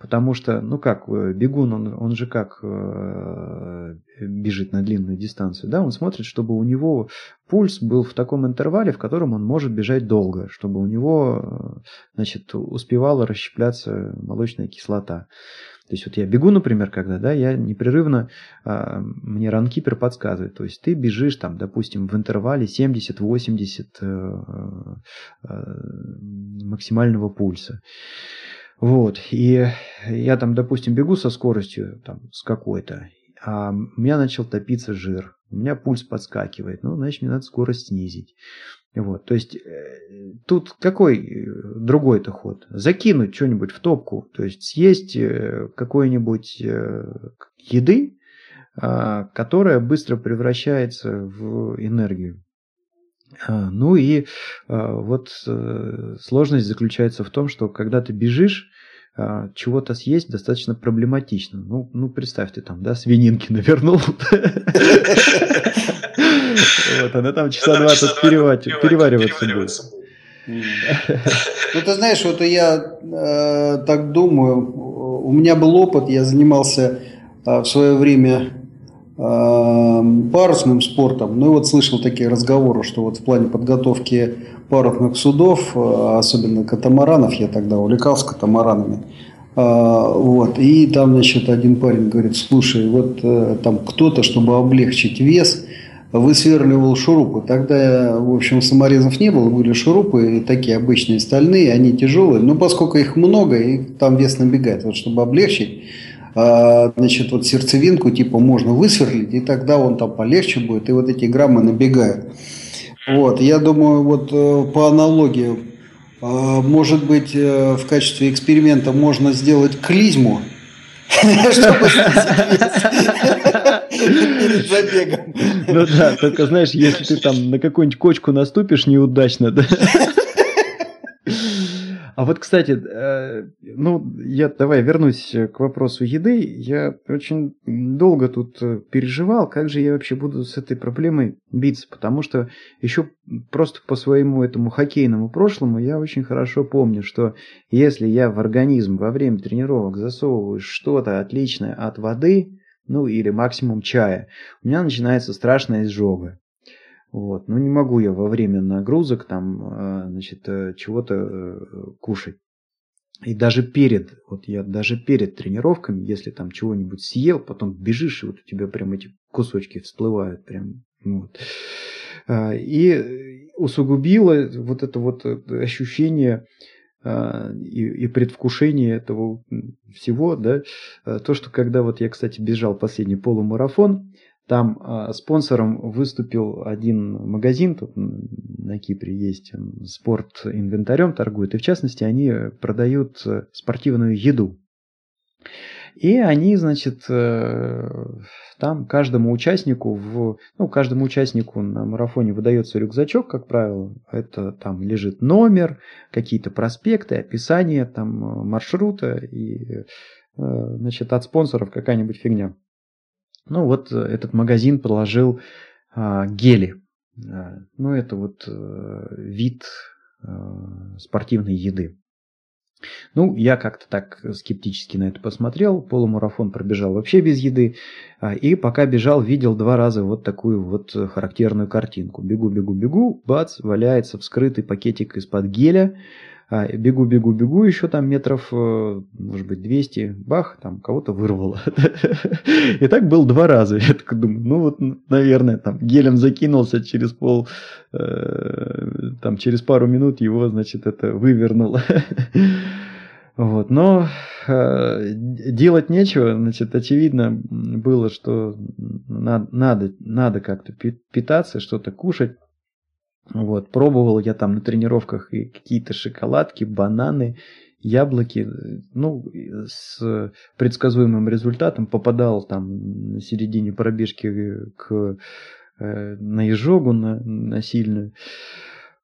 Потому что, ну как, э, бегун, он, он же как э, бежит на длинную дистанцию, да, он смотрит, чтобы у него пульс был в таком интервале, в котором он может бежать долго, чтобы у него, э, значит, успевала расщепляться молочная кислота. То есть вот я бегу, например, когда, да, я непрерывно, э, мне ранкипер подсказывает, то есть ты бежишь там, допустим, в интервале 70-80 э, э, максимального пульса. Вот, и я там, допустим, бегу со скоростью там, с какой-то, а у меня начал топиться жир, у меня пульс подскакивает, ну, значит, мне надо скорость снизить. Вот, то есть э, тут какой э, другой-то ход? Закинуть что-нибудь в топку, то есть съесть э, какой-нибудь еды, а, которая быстро превращается в энергию. А, ну и а, вот э, сложность заключается в том, что когда ты бежишь, а, чего-то съесть достаточно проблематично. Ну, ну представь, ты там, да, свининки навернул. Вот, она там часа два перевариваться будет. Ну, ты знаешь, вот я э, так думаю, у меня был опыт, я занимался в свое время парусным спортом. Ну и вот слышал такие разговоры, что вот в плане подготовки парусных судов, э, особенно катамаранов, я тогда увлекался катамаранами, э, вот, и там, значит, один парень говорит, слушай, вот э, там кто-то, чтобы облегчить вес, высверливал шурупы. Тогда, в общем, саморезов не было, были шурупы такие обычные стальные, они тяжелые, но поскольку их много, и там вес набегает, вот чтобы облегчить, значит, вот сердцевинку типа можно высверлить, и тогда он там полегче будет, и вот эти граммы набегают. Вот, я думаю, вот э, по аналогии, э, может быть, э, в качестве эксперимента можно сделать клизму, чтобы перед забегом. Ну да, только знаешь, если ты там на какую-нибудь кочку наступишь неудачно, да, а вот, кстати, э, ну, я давай вернусь к вопросу еды. Я очень долго тут э, переживал, как же я вообще буду с этой проблемой биться, потому что еще просто по своему этому хоккейному прошлому я очень хорошо помню, что если я в организм во время тренировок засовываю что-то отличное от воды, ну или максимум чая, у меня начинается страшная изжога. Вот. Ну, не могу я во время нагрузок там, а, значит, э, чего-то э, кушать. И даже перед, вот я даже перед тренировками, если там чего-нибудь съел, потом бежишь, и вот у тебя прям эти кусочки всплывают прям. Вот. А, и усугубило вот это вот э, ощущение а, и, и предвкушение этого всего, да, то, что когда вот я, кстати, бежал последний полумарафон, там э, спонсором выступил один магазин, тут на Кипре есть, спорт инвентарем торгует, и в частности они продают э, спортивную еду. И они, значит, э, там каждому участнику, в, ну, каждому участнику на марафоне выдается рюкзачок, как правило. Это там лежит номер, какие-то проспекты, описание там маршрута и, значит, от спонсоров какая-нибудь фигня. Ну вот э, этот магазин положил а, гели. А, ну это вот а, вид а, спортивной еды. Ну, я как-то так скептически на это посмотрел. Полумарафон пробежал вообще без еды. А, и пока бежал, видел два раза вот такую вот характерную картинку. Бегу, бегу, бегу, бац, валяется вскрытый пакетик из-под геля. А, бегу, бегу, бегу, еще там метров, э, может быть, 200, бах, там кого-то вырвало. И так был два раза. Я так думаю, ну вот, наверное, там гелем закинулся через пол, э, там через пару минут его, значит, это вывернуло. Вот, но э, делать нечего, значит, очевидно было, что надо, надо, надо как-то питаться, что-то кушать. Вот, пробовал я там на тренировках и какие-то шоколадки, бананы, яблоки, ну, с предсказуемым результатом попадал там на середине пробежки к, э, на изжогу, на, на сильную.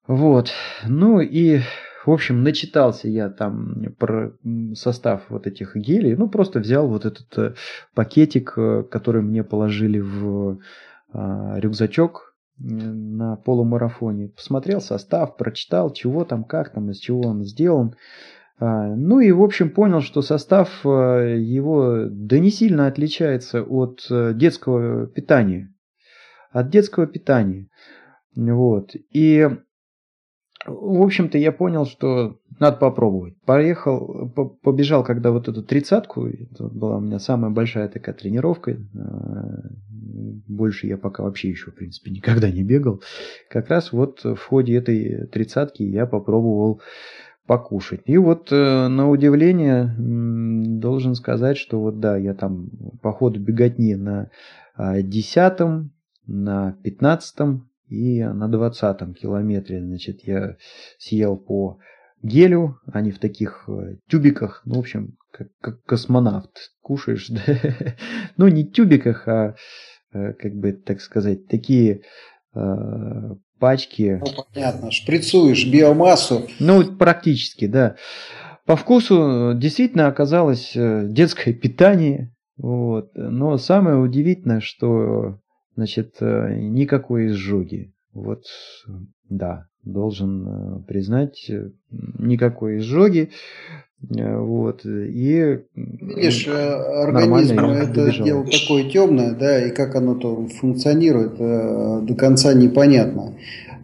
Вот, ну и в общем, начитался я там про состав вот этих гелей. Ну, просто взял вот этот э, пакетик, э, который мне положили в а, рюкзачок на полумарафоне. Посмотрел состав, прочитал, чего там, как там, из чего он сделан. А, ну и, в общем, понял, что состав его да не сильно отличается от детского питания. От детского питания. Вот. И в общем-то, я понял, что надо попробовать. Поехал, побежал, когда вот эту тридцатку, это была у меня самая большая такая тренировка, э, больше я пока вообще еще, в принципе, никогда не бегал. Как раз вот в ходе этой тридцатки я попробовал покушать. И вот э, на удивление должен сказать, что вот да, я там по ходу беготни на э, десятом, на пятнадцатом и на двадцатом километре, значит, я съел по гелю, они в таких э, тюбиках, ну, в общем, как, как космонавт кушаешь, да? ну, не тюбиках, а, э, как бы, так сказать, такие э, пачки. Ну, понятно, шприцуешь биомассу. Ну, практически, да. По вкусу действительно оказалось детское питание, вот. Но самое удивительное, что Значит, никакой изжоги. Вот, да, должен э, признать, э, никакой изжоги. Вот, и Видишь, организм это добежал. дело такое темное, да, и как оно то функционирует, до конца непонятно.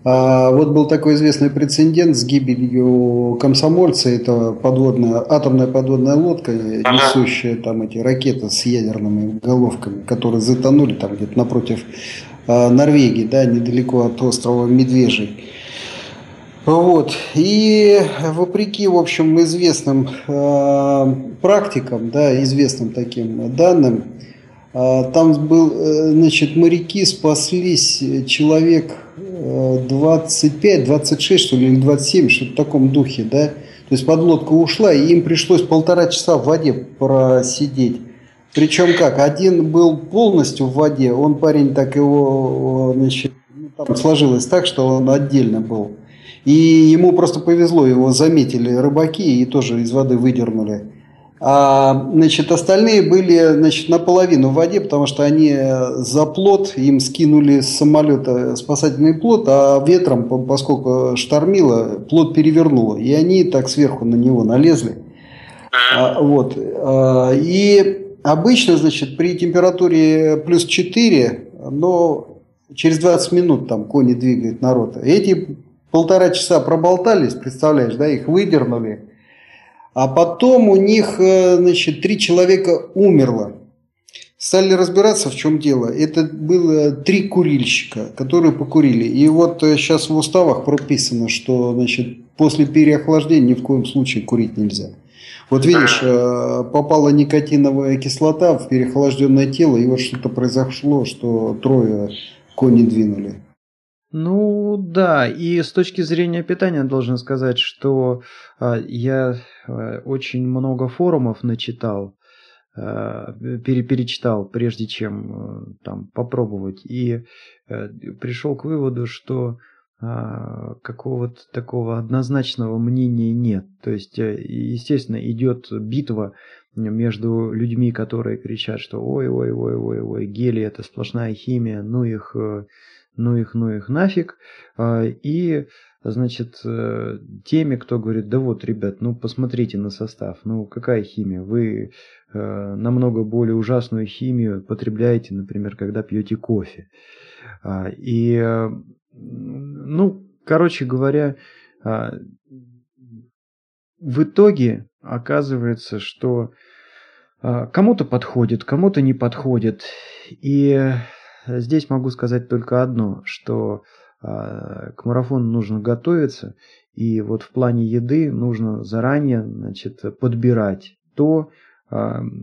А вот был такой известный прецедент с гибелью комсомольца, это подводная, атомная подводная лодка, несущая там эти ракеты с ядерными головками, которые затонули там где-то напротив э, Норвегии, да, недалеко от острова Медвежий. Вот. И вопреки, в общем, известным э, практикам, да, известным таким данным, э, там был, э, значит, моряки спаслись, человек 25, 26, что ли, или 27, что-то в таком духе, да. То есть подлодка ушла, и им пришлось полтора часа в воде просидеть. Причем как, один был полностью в воде, он парень так его, значит, ну, там сложилось так, что он отдельно был. И ему просто повезло, его заметили рыбаки и тоже из воды выдернули. А, значит, остальные были значит, наполовину в воде, потому что они за плот, им скинули с самолета спасательный плот, а ветром, поскольку штормило, плот перевернуло. И они так сверху на него налезли. А, вот. А, и обычно, значит, при температуре плюс 4, но через 20 минут там кони двигают народ. Эти полтора часа проболтались, представляешь, да, их выдернули а потом у них, э, значит, три человека умерло. Стали разбираться, в чем дело. Это было три курильщика, которые покурили. И вот сейчас э, в уставах прописано, что значит, после переохлаждения ни в коем случае курить нельзя. Вот видишь, э, попала никотиновая кислота в переохлажденное тело, и вот что-то произошло, что трое кони двинули. Ну да, и с точки зрения питания должен сказать, что э, я э, очень много форумов начитал, э, пере, перечитал, прежде чем там попробовать, и пришел к выводу, что какого-то такого однозначного мнения нет. То есть, э, естественно, идет битва между людьми, которые кричат, что ой-ой-ой-ой-ой, гели это сплошная химия, ну их э, ну их, ну их нафиг. А, и, значит, э, теми, кто говорит, да вот, ребят, ну посмотрите на состав, ну какая химия, вы намного более ужасную химию потребляете, например, когда пьете кофе. А, и, ну, короче говоря, а, в итоге оказывается, что кому-то подходит, кому-то не подходит. И Здесь могу сказать только одно, что а, к марафону нужно готовиться, и вот в плане еды нужно заранее значит, подбирать то, а,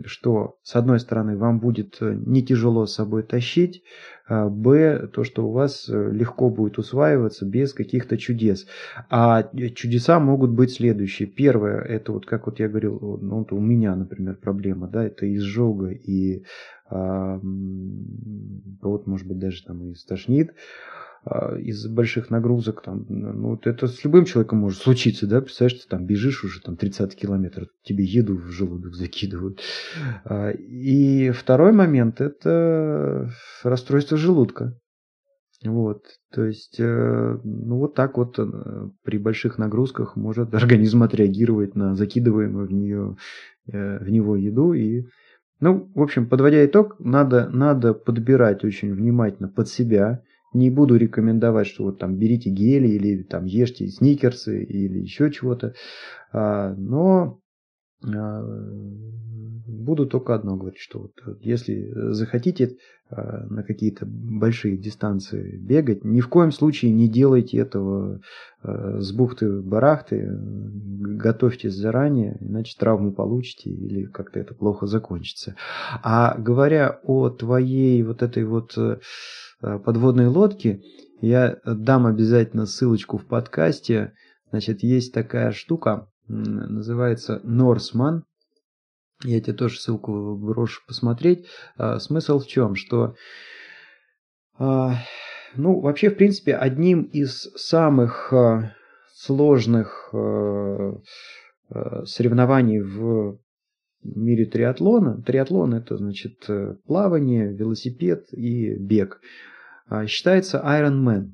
что, с одной стороны, вам будет э, не тяжело с собой тащить, а, б, то, что у вас э, легко будет усваиваться без каких-то чудес. А чудеса могут быть следующие. Первое, это вот, как вот я говорил, ну, вот у меня, например, проблема, да, это изжога и а, вот, может быть, даже там и стошнит. А, из больших нагрузок, там, ну, это с любым человеком может случиться, да, представляешь, ты там бежишь уже там 30 километров, тебе еду в желудок закидывают. А, и второй момент – это расстройство желудка. Вот, то есть, э, ну вот так вот э, при больших нагрузках может организм отреагировать на закидываемую в нее э, в него еду и ну, в общем, подводя итог, надо, надо подбирать очень внимательно под себя. Не буду рекомендовать, что вот там берите гели или там ешьте сникерсы или еще чего-то. А, но а, буду только одно говорить, что вот если захотите а, на какие-то большие дистанции бегать, ни в коем случае не делайте этого а, с бухты-барахты, готовьтесь заранее, иначе травму получите или как-то это плохо закончится. А говоря о твоей вот этой вот подводной лодке, я дам обязательно ссылочку в подкасте. Значит, есть такая штука, называется Норсман. Я тебе тоже ссылку брошу посмотреть. А, смысл в чем? Что, а, ну, вообще, в принципе, одним из самых сложных соревнований в мире триатлона. Триатлон это значит плавание, велосипед и бег. Считается Ironman.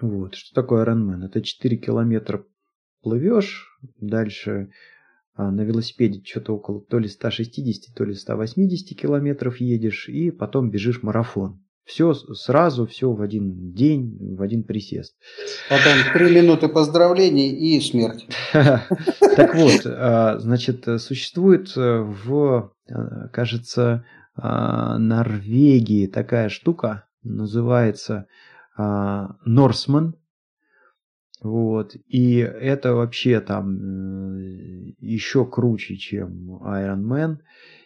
Вот. Что такое Ironman? Это 4 километра плывешь, дальше а, на велосипеде что-то около то ли 160, то ли 180 километров едешь, и потом бежишь марафон. Все сразу, все в один день, в один присест. Потом три минуты поздравлений и смерть. Так вот, а, значит, существует э, в, э, кажется, а, Норвегии такая штука, называется Норсман. Вот. И это вообще там э, еще круче, чем Iron Man.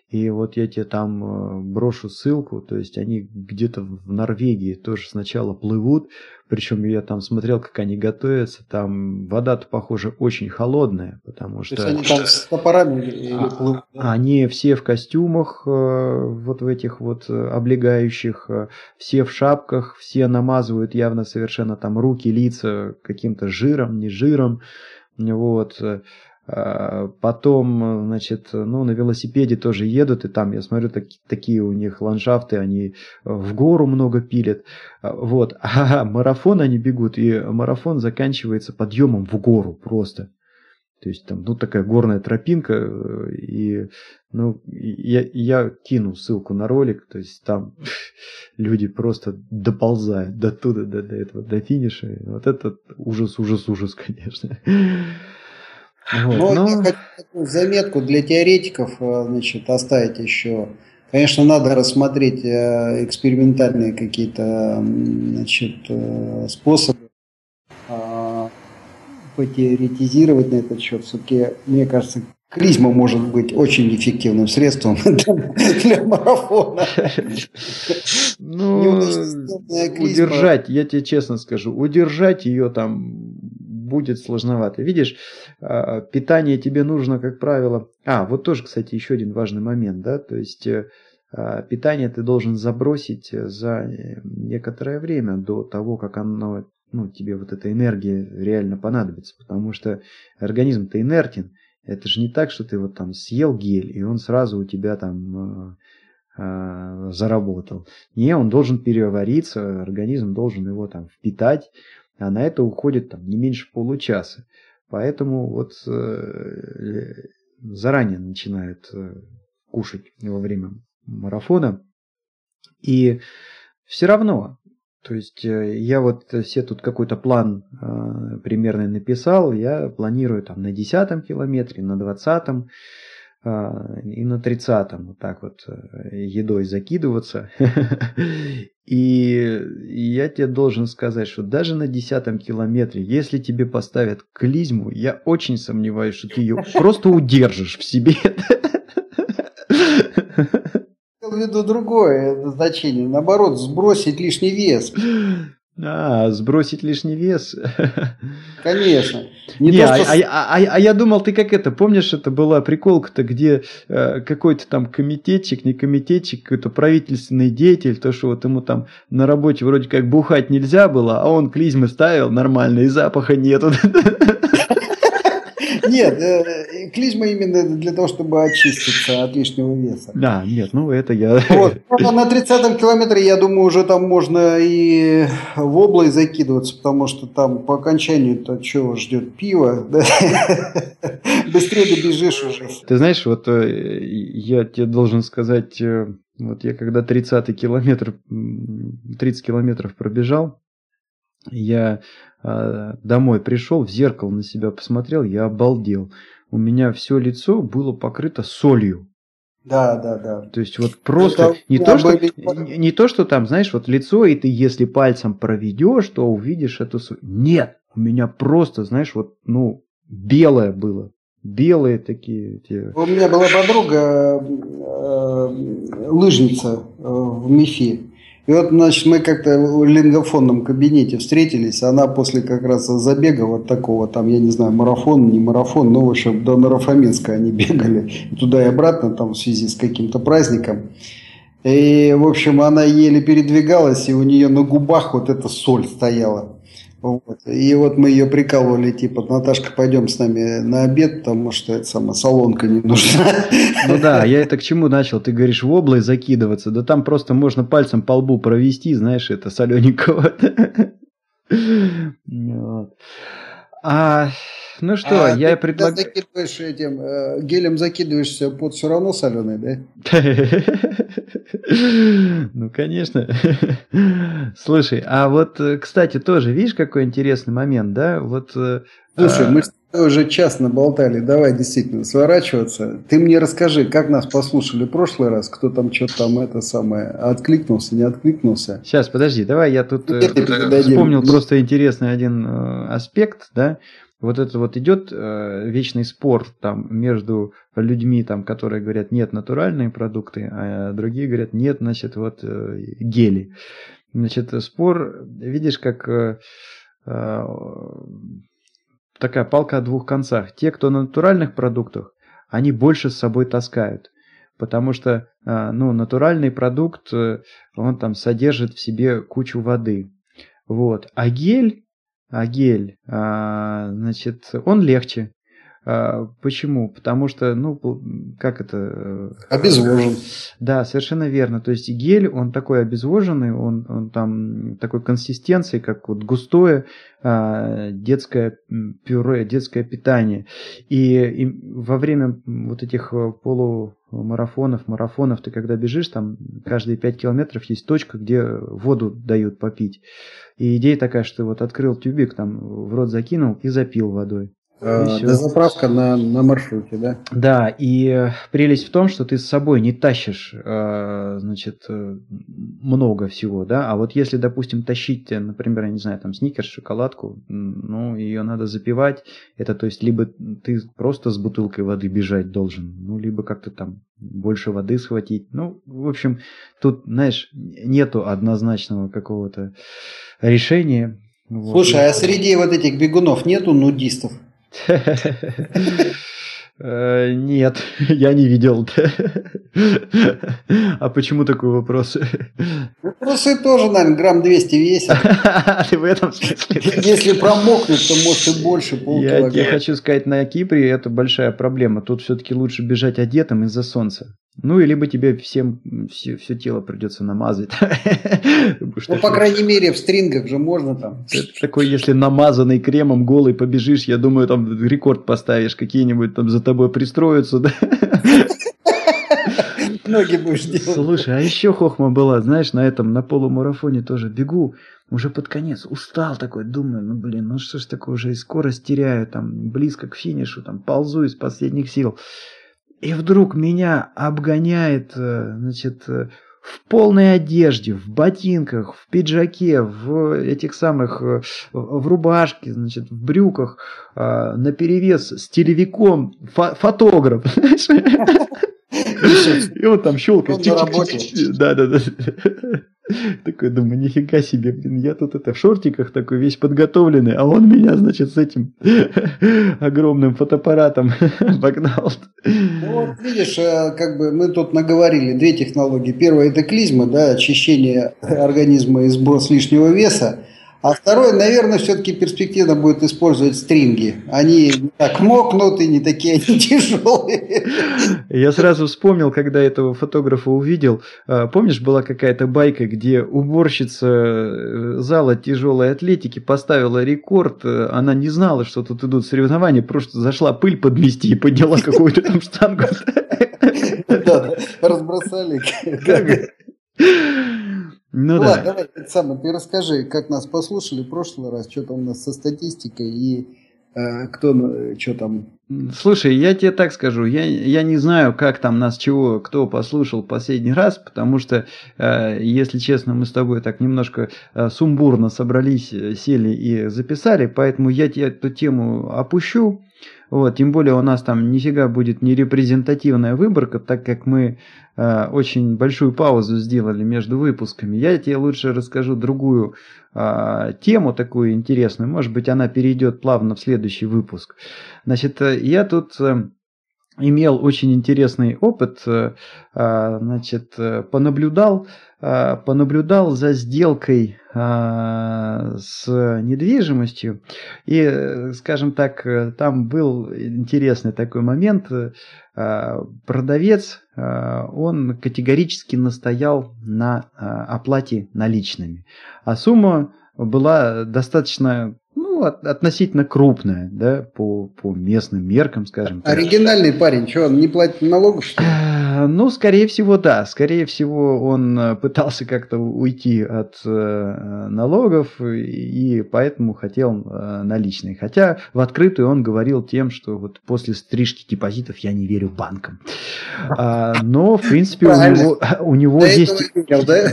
И вот я тебе там э, брошу ссылку, то есть они где-то в Норвегии тоже сначала плывут, причем я там смотрел, как они готовятся, там вода-то, похоже, очень холодная, потому что... То есть они там с топорами или а, плывут? Они все в костюмах, э, вот в этих вот облегающих, все в шапках, все намазывают явно совершенно там руки, лица каким-то жиром, не жиром, вот. А, потом, значит, ну, на велосипеде тоже едут, и там, я смотрю, так, такие у них ландшафты, они в гору много пилят. А, вот. А марафон они бегут, и марафон заканчивается подъемом в гору просто. То есть там, ну, такая горная тропинка, и, ну, я, я кину ссылку на ролик, то есть там люди просто доползают до туда, до, до этого, до финиша. Вот это ужас, ужас, ужас, конечно. Вот, но, но я хочу такую заметку для теоретиков э, значит, оставить еще. Конечно, надо рассмотреть э, экспериментальные какие-то значит, э, способы а, потеоретизировать на этот счет. Все-таки, мне кажется, клизма может быть очень эффективным средством для марафона. Ну, удержать, я тебе честно скажу, удержать ее там будет сложновато. Видишь, а, питание тебе нужно, как правило... А, вот тоже, кстати, еще один важный момент, да, то есть э, а, питание ты должен забросить за э, некоторое время до того, как оно, ну, тебе вот эта энергия реально понадобится, потому что организм-то инертен, это же не так, что ты вот там съел гель, и он сразу у тебя там э, заработал. Не, он должен перевариться, организм должен его там впитать, а на это уходит там не меньше получаса. Поэтому вот э, заранее начинают э, кушать во время марафона. И все равно, то есть э, я вот все тут какой-то план э, примерно написал, я планирую там на десятом километре, на двадцатом а, и на 30-м вот так вот э, едой закидываться. И я тебе должен сказать, что даже на десятом километре, если тебе поставят клизму, я очень сомневаюсь, что ты ее просто удержишь в себе. в виду другое значение, наоборот, сбросить лишний вес. А, сбросить лишний вес. Конечно. Не, Не то, а, что... а, а, а, а я думал, ты как это, помнишь, это была приколка-то, где э, какой-то там комитетчик, не комитетчик, какой-то правительственный деятель, то, что вот ему там на работе вроде как бухать нельзя было, а он клизмы ставил нормально, и запаха нету. Нет, э, клизма именно для того, чтобы очиститься от лишнего веса. Да, нет, ну это я... Вот. На 30-м километре, я думаю, уже там можно и в область закидываться, потому что там по окончанию-то чего ждет пиво? Быстрее добежишь уже. Ты знаешь, вот э, я тебе должен сказать, э, вот я когда 30 километр, 30 километров пробежал, я домой пришел, в зеркало на себя посмотрел, я обалдел. У меня все лицо было покрыто солью. Да, да, да. То есть вот просто Это не то, что, были... не то, что там, знаешь, вот лицо, и ты если пальцем проведешь, то увидишь эту соль. Нет, у меня просто, знаешь, вот, ну, белое было. Белые такие. Те... У меня была подруга, э, лыжница э, в МИФе. И вот, значит, мы как-то в лингофонном кабинете встретились. Она после как раз забега вот такого, там, я не знаю, марафон, не марафон, но, в общем, до Нарафаминска они бегали. Туда и обратно, там, в связи с каким-то праздником. И, в общем, она еле передвигалась, и у нее на губах вот эта соль стояла. Вот. И вот мы ее прикалывали, типа, Наташка, пойдем с нами на обед, потому что это самая солонка не нужна. Ну да, я это к чему начал? Ты говоришь, в область закидываться, да там просто можно пальцем по лбу провести, знаешь, это солененького. Вот. А, ну что, а я предлагаю... закидываешь этим, э, гелем закидываешься, под все равно соленый, да? Ну, конечно. Слушай, а вот, э, кстати, тоже, видишь, какой интересный момент, да? Вот... Э, Слушай, а... мы уже час наболтали, давай действительно сворачиваться. Ты мне расскажи, как нас послушали в прошлый раз, кто там что-то там это самое, откликнулся, не откликнулся. Сейчас, подожди, давай я тут э, вспомнил просто интересный один э, аспект, да, вот это вот идет э, вечный спор там между людьми, там, которые говорят нет натуральные продукты, а другие говорят нет, значит, вот э, гели. Значит, спор, видишь, как э, э, такая палка о двух концах. Те, кто на натуральных продуктах, они больше с собой таскают. Потому что э, ну, натуральный продукт, э, он там содержит в себе кучу воды. Вот. А гель а гель, а, значит, он легче. А, почему? Потому что, ну, как это... Э, Обезвожен. Да, совершенно верно. То есть гель, он такой обезвоженный, он, он там такой консистенции, как вот густое а, детское пюре, детское питание. И, и во время вот этих э, полумарафонов, марафонов, ты когда бежишь, там каждые 5 километров есть точка, где воду дают попить. И идея такая, что вот открыл тюбик, там в рот закинул и запил водой. Э, дозаправка на, на маршруте, да? Да, и прелесть в том, что ты с собой не тащишь, э, значит, э, много всего, да, а вот если, допустим, тащить, например, я не знаю, там, сникерс, шоколадку, ну, ее надо запивать, это, то есть, либо ты просто с бутылкой воды бежать должен, ну, либо как-то там больше воды схватить, ну, в общем, тут, знаешь, нету однозначного какого-то решения. Слушай, вот. а среди вот этих бегунов нету нудистов? Э, нет, я не видел. А почему такой вопрос? Вопросы тоже, наверное, грамм 200 весит. Ты в этом смысле? Если промокнет, то может и больше Я тебе хочу сказать, на Кипре это большая проблема. Тут все-таки лучше бежать одетым из-за солнца. Ну, и либо тебе всем все, все тело придется намазать. Ну, по крайней мере, в стрингах же можно там. Такой, если намазанный кремом голый побежишь, я думаю, там рекорд поставишь, какие-нибудь там за тобой пристроятся, да? Ноги будешь делать. Слушай, а еще хохма была, знаешь, на этом, на полумарафоне тоже бегу, уже под конец, устал такой, думаю, ну блин, ну что ж такое, уже и скорость теряю, там, близко к финишу, там, ползу из последних сил. И вдруг меня обгоняет, э, значит, э, в полной одежде, в ботинках, в пиджаке, в этих самых, э, в рубашке, значит, в брюках, на перевес с телевиком, фо фотограф. И он там щелкает. Да, да, да. Такой, думаю, нифига себе, блин, я тут это в шортиках такой весь подготовленный, а он меня, значит, с этим огромным фотоаппаратом погнал. Ну вот видишь, э, как бы мы тут наговорили две технологии. Первая это клизма, да, очищение организма и сброс лишнего веса. А второе, наверное, все-таки перспективно будет использовать стринги. Они не так мокнут и не такие они тяжелые. Я сразу вспомнил, когда этого фотографа увидел. А, помнишь, была какая-то байка, где уборщица э, зала тяжелой атлетики поставила рекорд. Она не знала, что тут идут соревнования, просто зашла пыль подмести и подняла какую-то там штангу. Да, разбросали. Ну, ну да. ладно, давай, самое, ты расскажи, как нас послушали в прошлый раз, что там у нас со статистикой и э, кто, что там. Слушай, я тебе так скажу, я, я не знаю, как там нас чего, кто послушал последний раз, потому что, э, если честно, мы с тобой так немножко э, сумбурно собрались, э, сели и записали, поэтому я тебе эту тему опущу. Вот, тем более у нас там нифига будет не репрезентативная выборка, так как мы э, очень большую паузу сделали между выпусками. Я тебе лучше расскажу другую э, тему такую интересную. Может быть, она перейдет плавно в следующий выпуск. Значит, э, я тут э, имел очень интересный опыт, э, э, значит, э, понаблюдал, понаблюдал за сделкой с недвижимостью. И, скажем так, там был интересный такой момент. Продавец, он категорически настоял на оплате наличными. А сумма была достаточно ну, относительно крупная, да, по, по местным меркам, скажем так. Оригинальный парень, что, он не платит налогов, что ли? Э, ну, скорее всего, да. Скорее всего, он э, пытался как-то уйти от э, налогов и поэтому хотел э, наличные. Хотя в открытую он говорил тем, что вот после стрижки депозитов я не верю банкам. А, но, в принципе, у него, у него есть... Видел, да?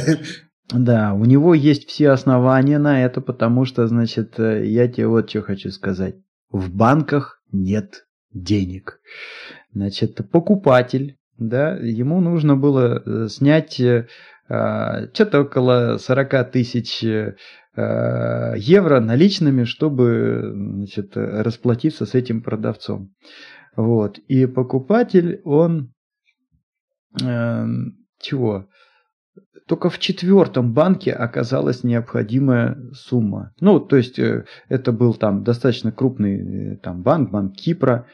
Да, у него есть все основания на это, потому что, значит, э, я тебе вот что хочу сказать. В банках нет денег. Значит, покупатель, да, ему нужно было э, снять э, а, что-то около 40 тысяч евро наличными, чтобы значит, расплатиться с этим продавцом. Вот. И покупатель, он э, чего? Только в четвертом банке оказалась необходимая сумма. Ну, то есть э, это был там достаточно крупный э, там, банк, банк Кипра,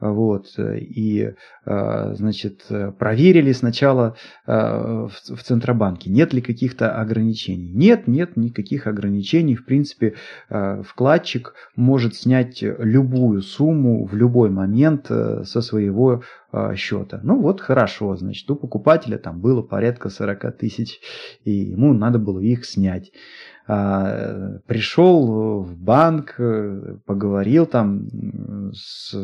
вот, и, а, значит, проверили сначала а, в Центробанке, нет ли каких-то ограничений. Нет, нет никаких ограничений. В принципе, а, вкладчик может снять любую сумму в любой момент э, со своего счета. Ну вот хорошо, значит, у покупателя там было порядка 40 тысяч, и ему надо было их снять. А, пришел в банк, э, поговорил там с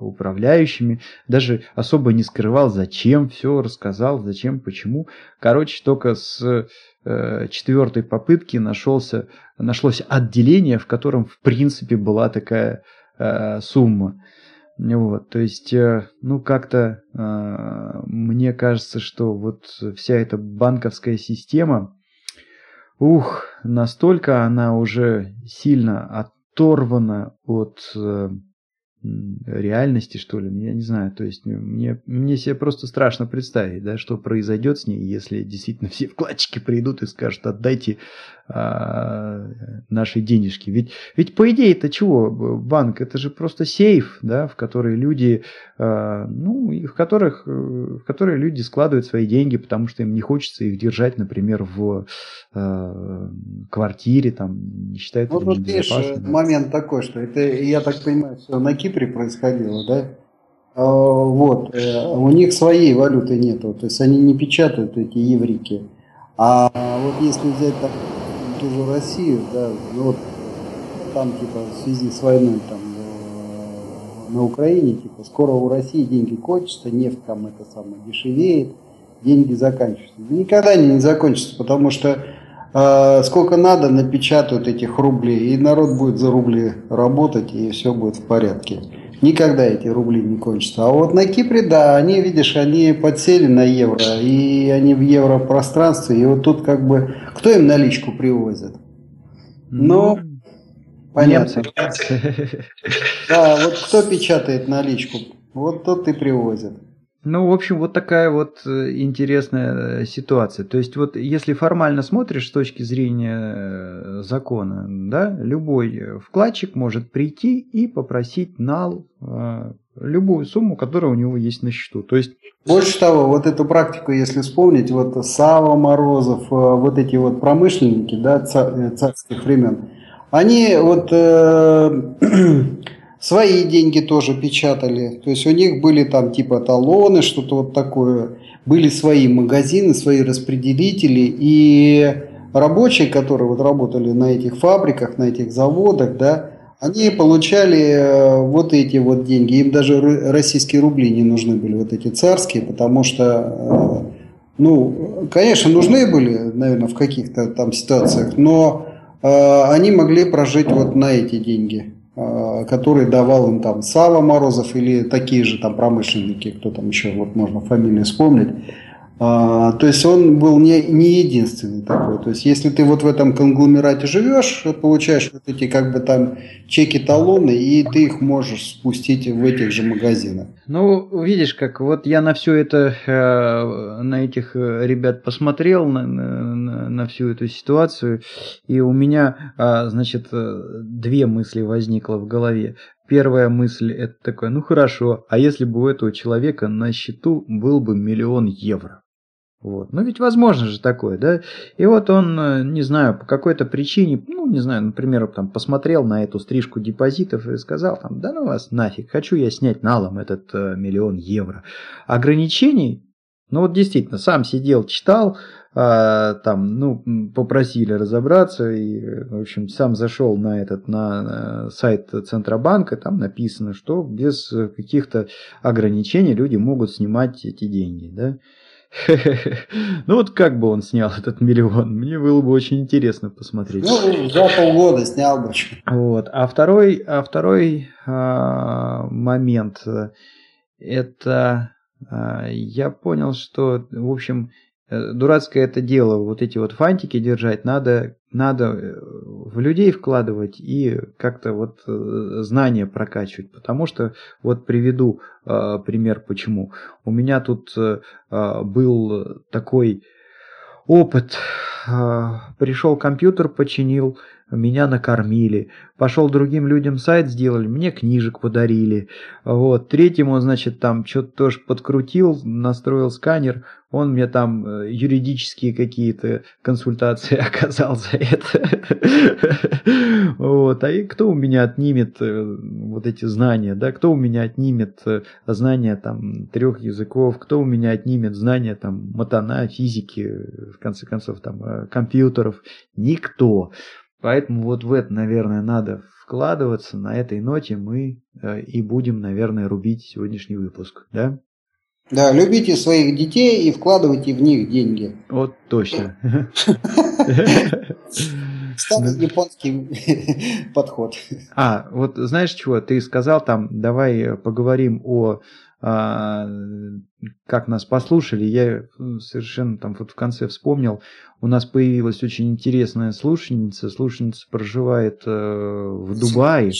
управляющими, даже особо не скрывал, зачем, все рассказал, зачем, почему. Короче, только с э, четвертой попытки нашелся, нашлось отделение, в котором в принципе была такая э, сумма. Вот, то есть, ну, как-то мне кажется, что вот вся эта банковская система, Ух, настолько она уже сильно оторвана от э, реальности, что ли, я не знаю, то есть мне, мне себе просто страшно представить, да, что произойдет с ней, если действительно все вкладчики придут и скажут, отдайте наши денежки. Ведь, ведь по идее это чего? Банк это же просто сейф, да, в который люди, а, ну, в которых, в которые люди складывают свои деньги, потому что им не хочется их держать, например, в а, квартире, там, не считают ну, тут видишь, момент такой, что это, я так понимаю, все на Кипре происходило, да? А, вот, э, у них своей валюты нету, то есть они не печатают эти еврики. А вот если взять так, ту же Россию, да, ну вот там типа в связи с войной там э, на Украине, типа скоро у России деньги кончатся, нефть там это самое дешевеет, деньги заканчиваются. Никогда они не закончатся, потому что э, сколько надо напечатают этих рублей, и народ будет за рубли работать, и все будет в порядке. Никогда эти рубли не кончатся. А вот на Кипре, да, они, видишь, они подсели на евро, и они в европространстве, и вот тут как бы, кто им наличку привозит? Ну, понятно. Да, вот кто печатает наличку, вот тот и привозит. Ну, в общем, вот такая вот э, интересная э, ситуация. То есть, вот если формально смотришь с точки зрения э, закона, да, любой вкладчик может прийти и попросить нал любую сумму, которая у него есть на счету. То есть больше того, вот эту практику, если вспомнить, вот Сава Морозов, вот эти вот промышленники, да, царских времен, они вот э, Свои деньги тоже печатали. То есть у них были там типа талоны, что-то вот такое. Были свои магазины, свои распределители. И рабочие, которые вот работали на этих фабриках, на этих заводах, да, они получали э, вот эти вот деньги. Им даже российские рубли не нужны были, вот эти царские, потому что, э, ну, конечно, нужны были, наверное, в каких-то там ситуациях, но э, они могли прожить вот на эти деньги. Э, который давал им там Сава Морозов или такие же там промышленники, кто там еще, вот можно фамилии вспомнить. А, то есть он был не, не единственный такой. То есть если ты вот в этом конгломерате живешь, получаешь вот эти как бы там чеки-талоны, и ты их можешь спустить в этих же магазинах. Ну, видишь, как вот я на все это, э, на этих э, ребят посмотрел, на, на, на всю эту ситуацию, и у меня, а, значит, э, две мысли возникло в голове. Первая мысль это такая, ну хорошо, а если бы у этого человека на счету был бы миллион евро? Вот. Ну ведь возможно же такое, да? И вот он, э, не знаю, по какой-то причине, ну не знаю, например, там посмотрел на эту стрижку депозитов и сказал там, да ну вас нафиг, хочу я снять налом этот э, миллион евро. Ограничений, ну вот действительно, сам сидел, читал, э, там, ну, попросили разобраться, и, в общем, сам зашел на этот, на сайт Центробанка, там написано, что без каких-то ограничений люди могут снимать эти деньги, да? Ну вот как бы он снял этот миллион? Мне было бы очень интересно посмотреть. Ну, за полгода снял бы. Вот. А второй, а второй а, момент это а, я понял, что, в общем, Э, дурацкое это дело, вот эти вот фантики держать, надо, надо э, в людей вкладывать и как-то вот э, знания прокачивать. Потому что, вот приведу э, пример почему. У меня тут э, был такой опыт. Э, пришел компьютер, починил, меня накормили. Пошел другим людям сайт сделали, мне книжек подарили. Вот. Третьему, значит, там что-то тоже подкрутил, настроил сканер. Он мне там э, юридические какие-то консультации оказал за это. Вот. А и кто у меня отнимет э, вот эти знания, да? Кто у меня отнимет э, знания там трех языков? Кто у меня отнимет знания там матана, физики, в конце концов, там компьютеров? Никто. Поэтому вот в это, наверное, надо вкладываться. На этой ноте мы э, и будем, наверное, рубить сегодняшний выпуск, да? Да, любите своих детей и вкладывайте в них деньги. Вот точно. Старый японский подход. А, вот знаешь чего, ты сказал там, давай поговорим о как нас послушали, я совершенно там вот в конце вспомнил, у нас появилась очень интересная слушательница, слушательница проживает э, в Дубае,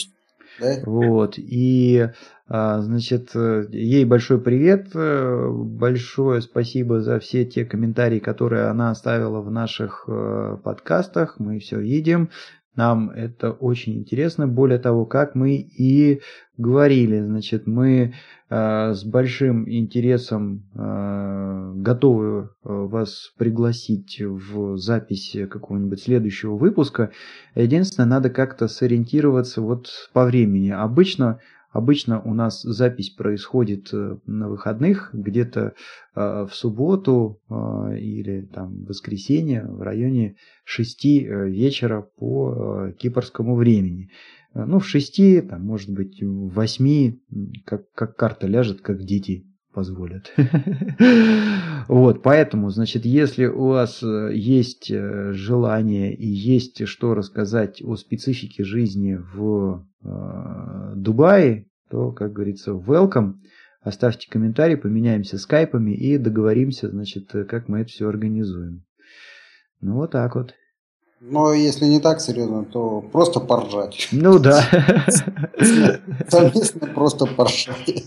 да? вот, и, а, значит, ей большой привет, э, большое спасибо за все те комментарии, которые она оставила в наших э, подкастах, мы все видим, нам это очень интересно. Более того, как мы и говорили, значит, мы э, с большим интересом э, готовы э, вас пригласить в запись какого-нибудь следующего выпуска. Единственное, надо как-то сориентироваться вот по времени. Обычно Обычно у нас запись происходит э, на выходных, где-то э, в субботу э, или там в воскресенье в районе 6 вечера по кипрскому времени. Ну, в 6, там, может быть, в 8, как, как карта ляжет, как дети позволят. Вот, поэтому, значит, если у вас есть желание и есть что рассказать о специфике жизни в Дубае, то, как говорится, welcome. Оставьте комментарий, поменяемся скайпами и договоримся, значит, как мы это все организуем. Ну, вот так вот. Но если не так серьезно, то просто поржать. Ну да. Совместно просто поржать.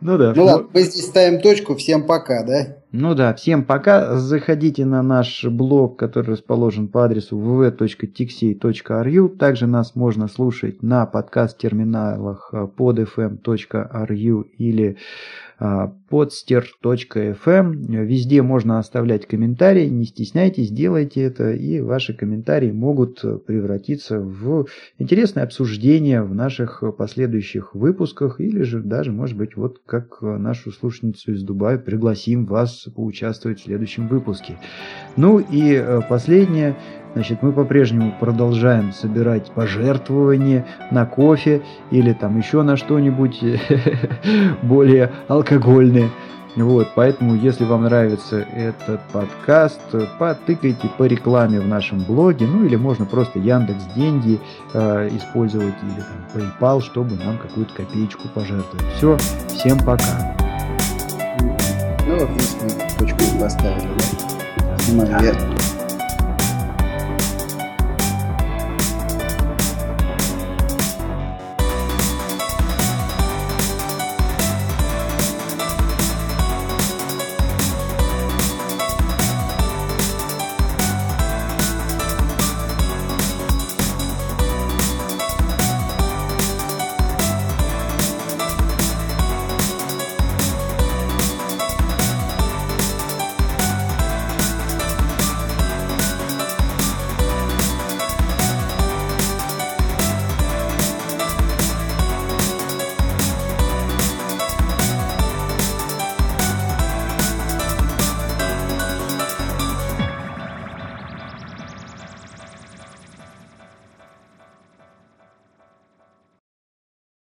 Ну да. Ну ладно, мы здесь ставим точку. Всем пока, да? Ну да, всем пока. Заходите на наш блог, который расположен по адресу www.tixey.ru. Также нас можно слушать на подкаст-терминалах podfm.ru или podster.fm. Везде можно оставлять комментарии, не стесняйтесь, делайте это, и ваши комментарии могут превратиться в интересное обсуждение в наших последующих выпусках, или же даже, может быть, вот как нашу слушательницу из Дубая пригласим вас поучаствовать в следующем выпуске. Ну и э, последнее. Значит, мы по-прежнему продолжаем собирать пожертвования на кофе или там еще на что-нибудь более алкогольное. Вот, поэтому, если вам нравится этот подкаст, потыкайте по рекламе в нашем блоге, ну или можно просто Яндекс деньги э, использовать или там PayPal, чтобы нам какую-то копеечку пожертвовать. Все, всем пока. Ну вот мы точку поставили, да? Снимаю я.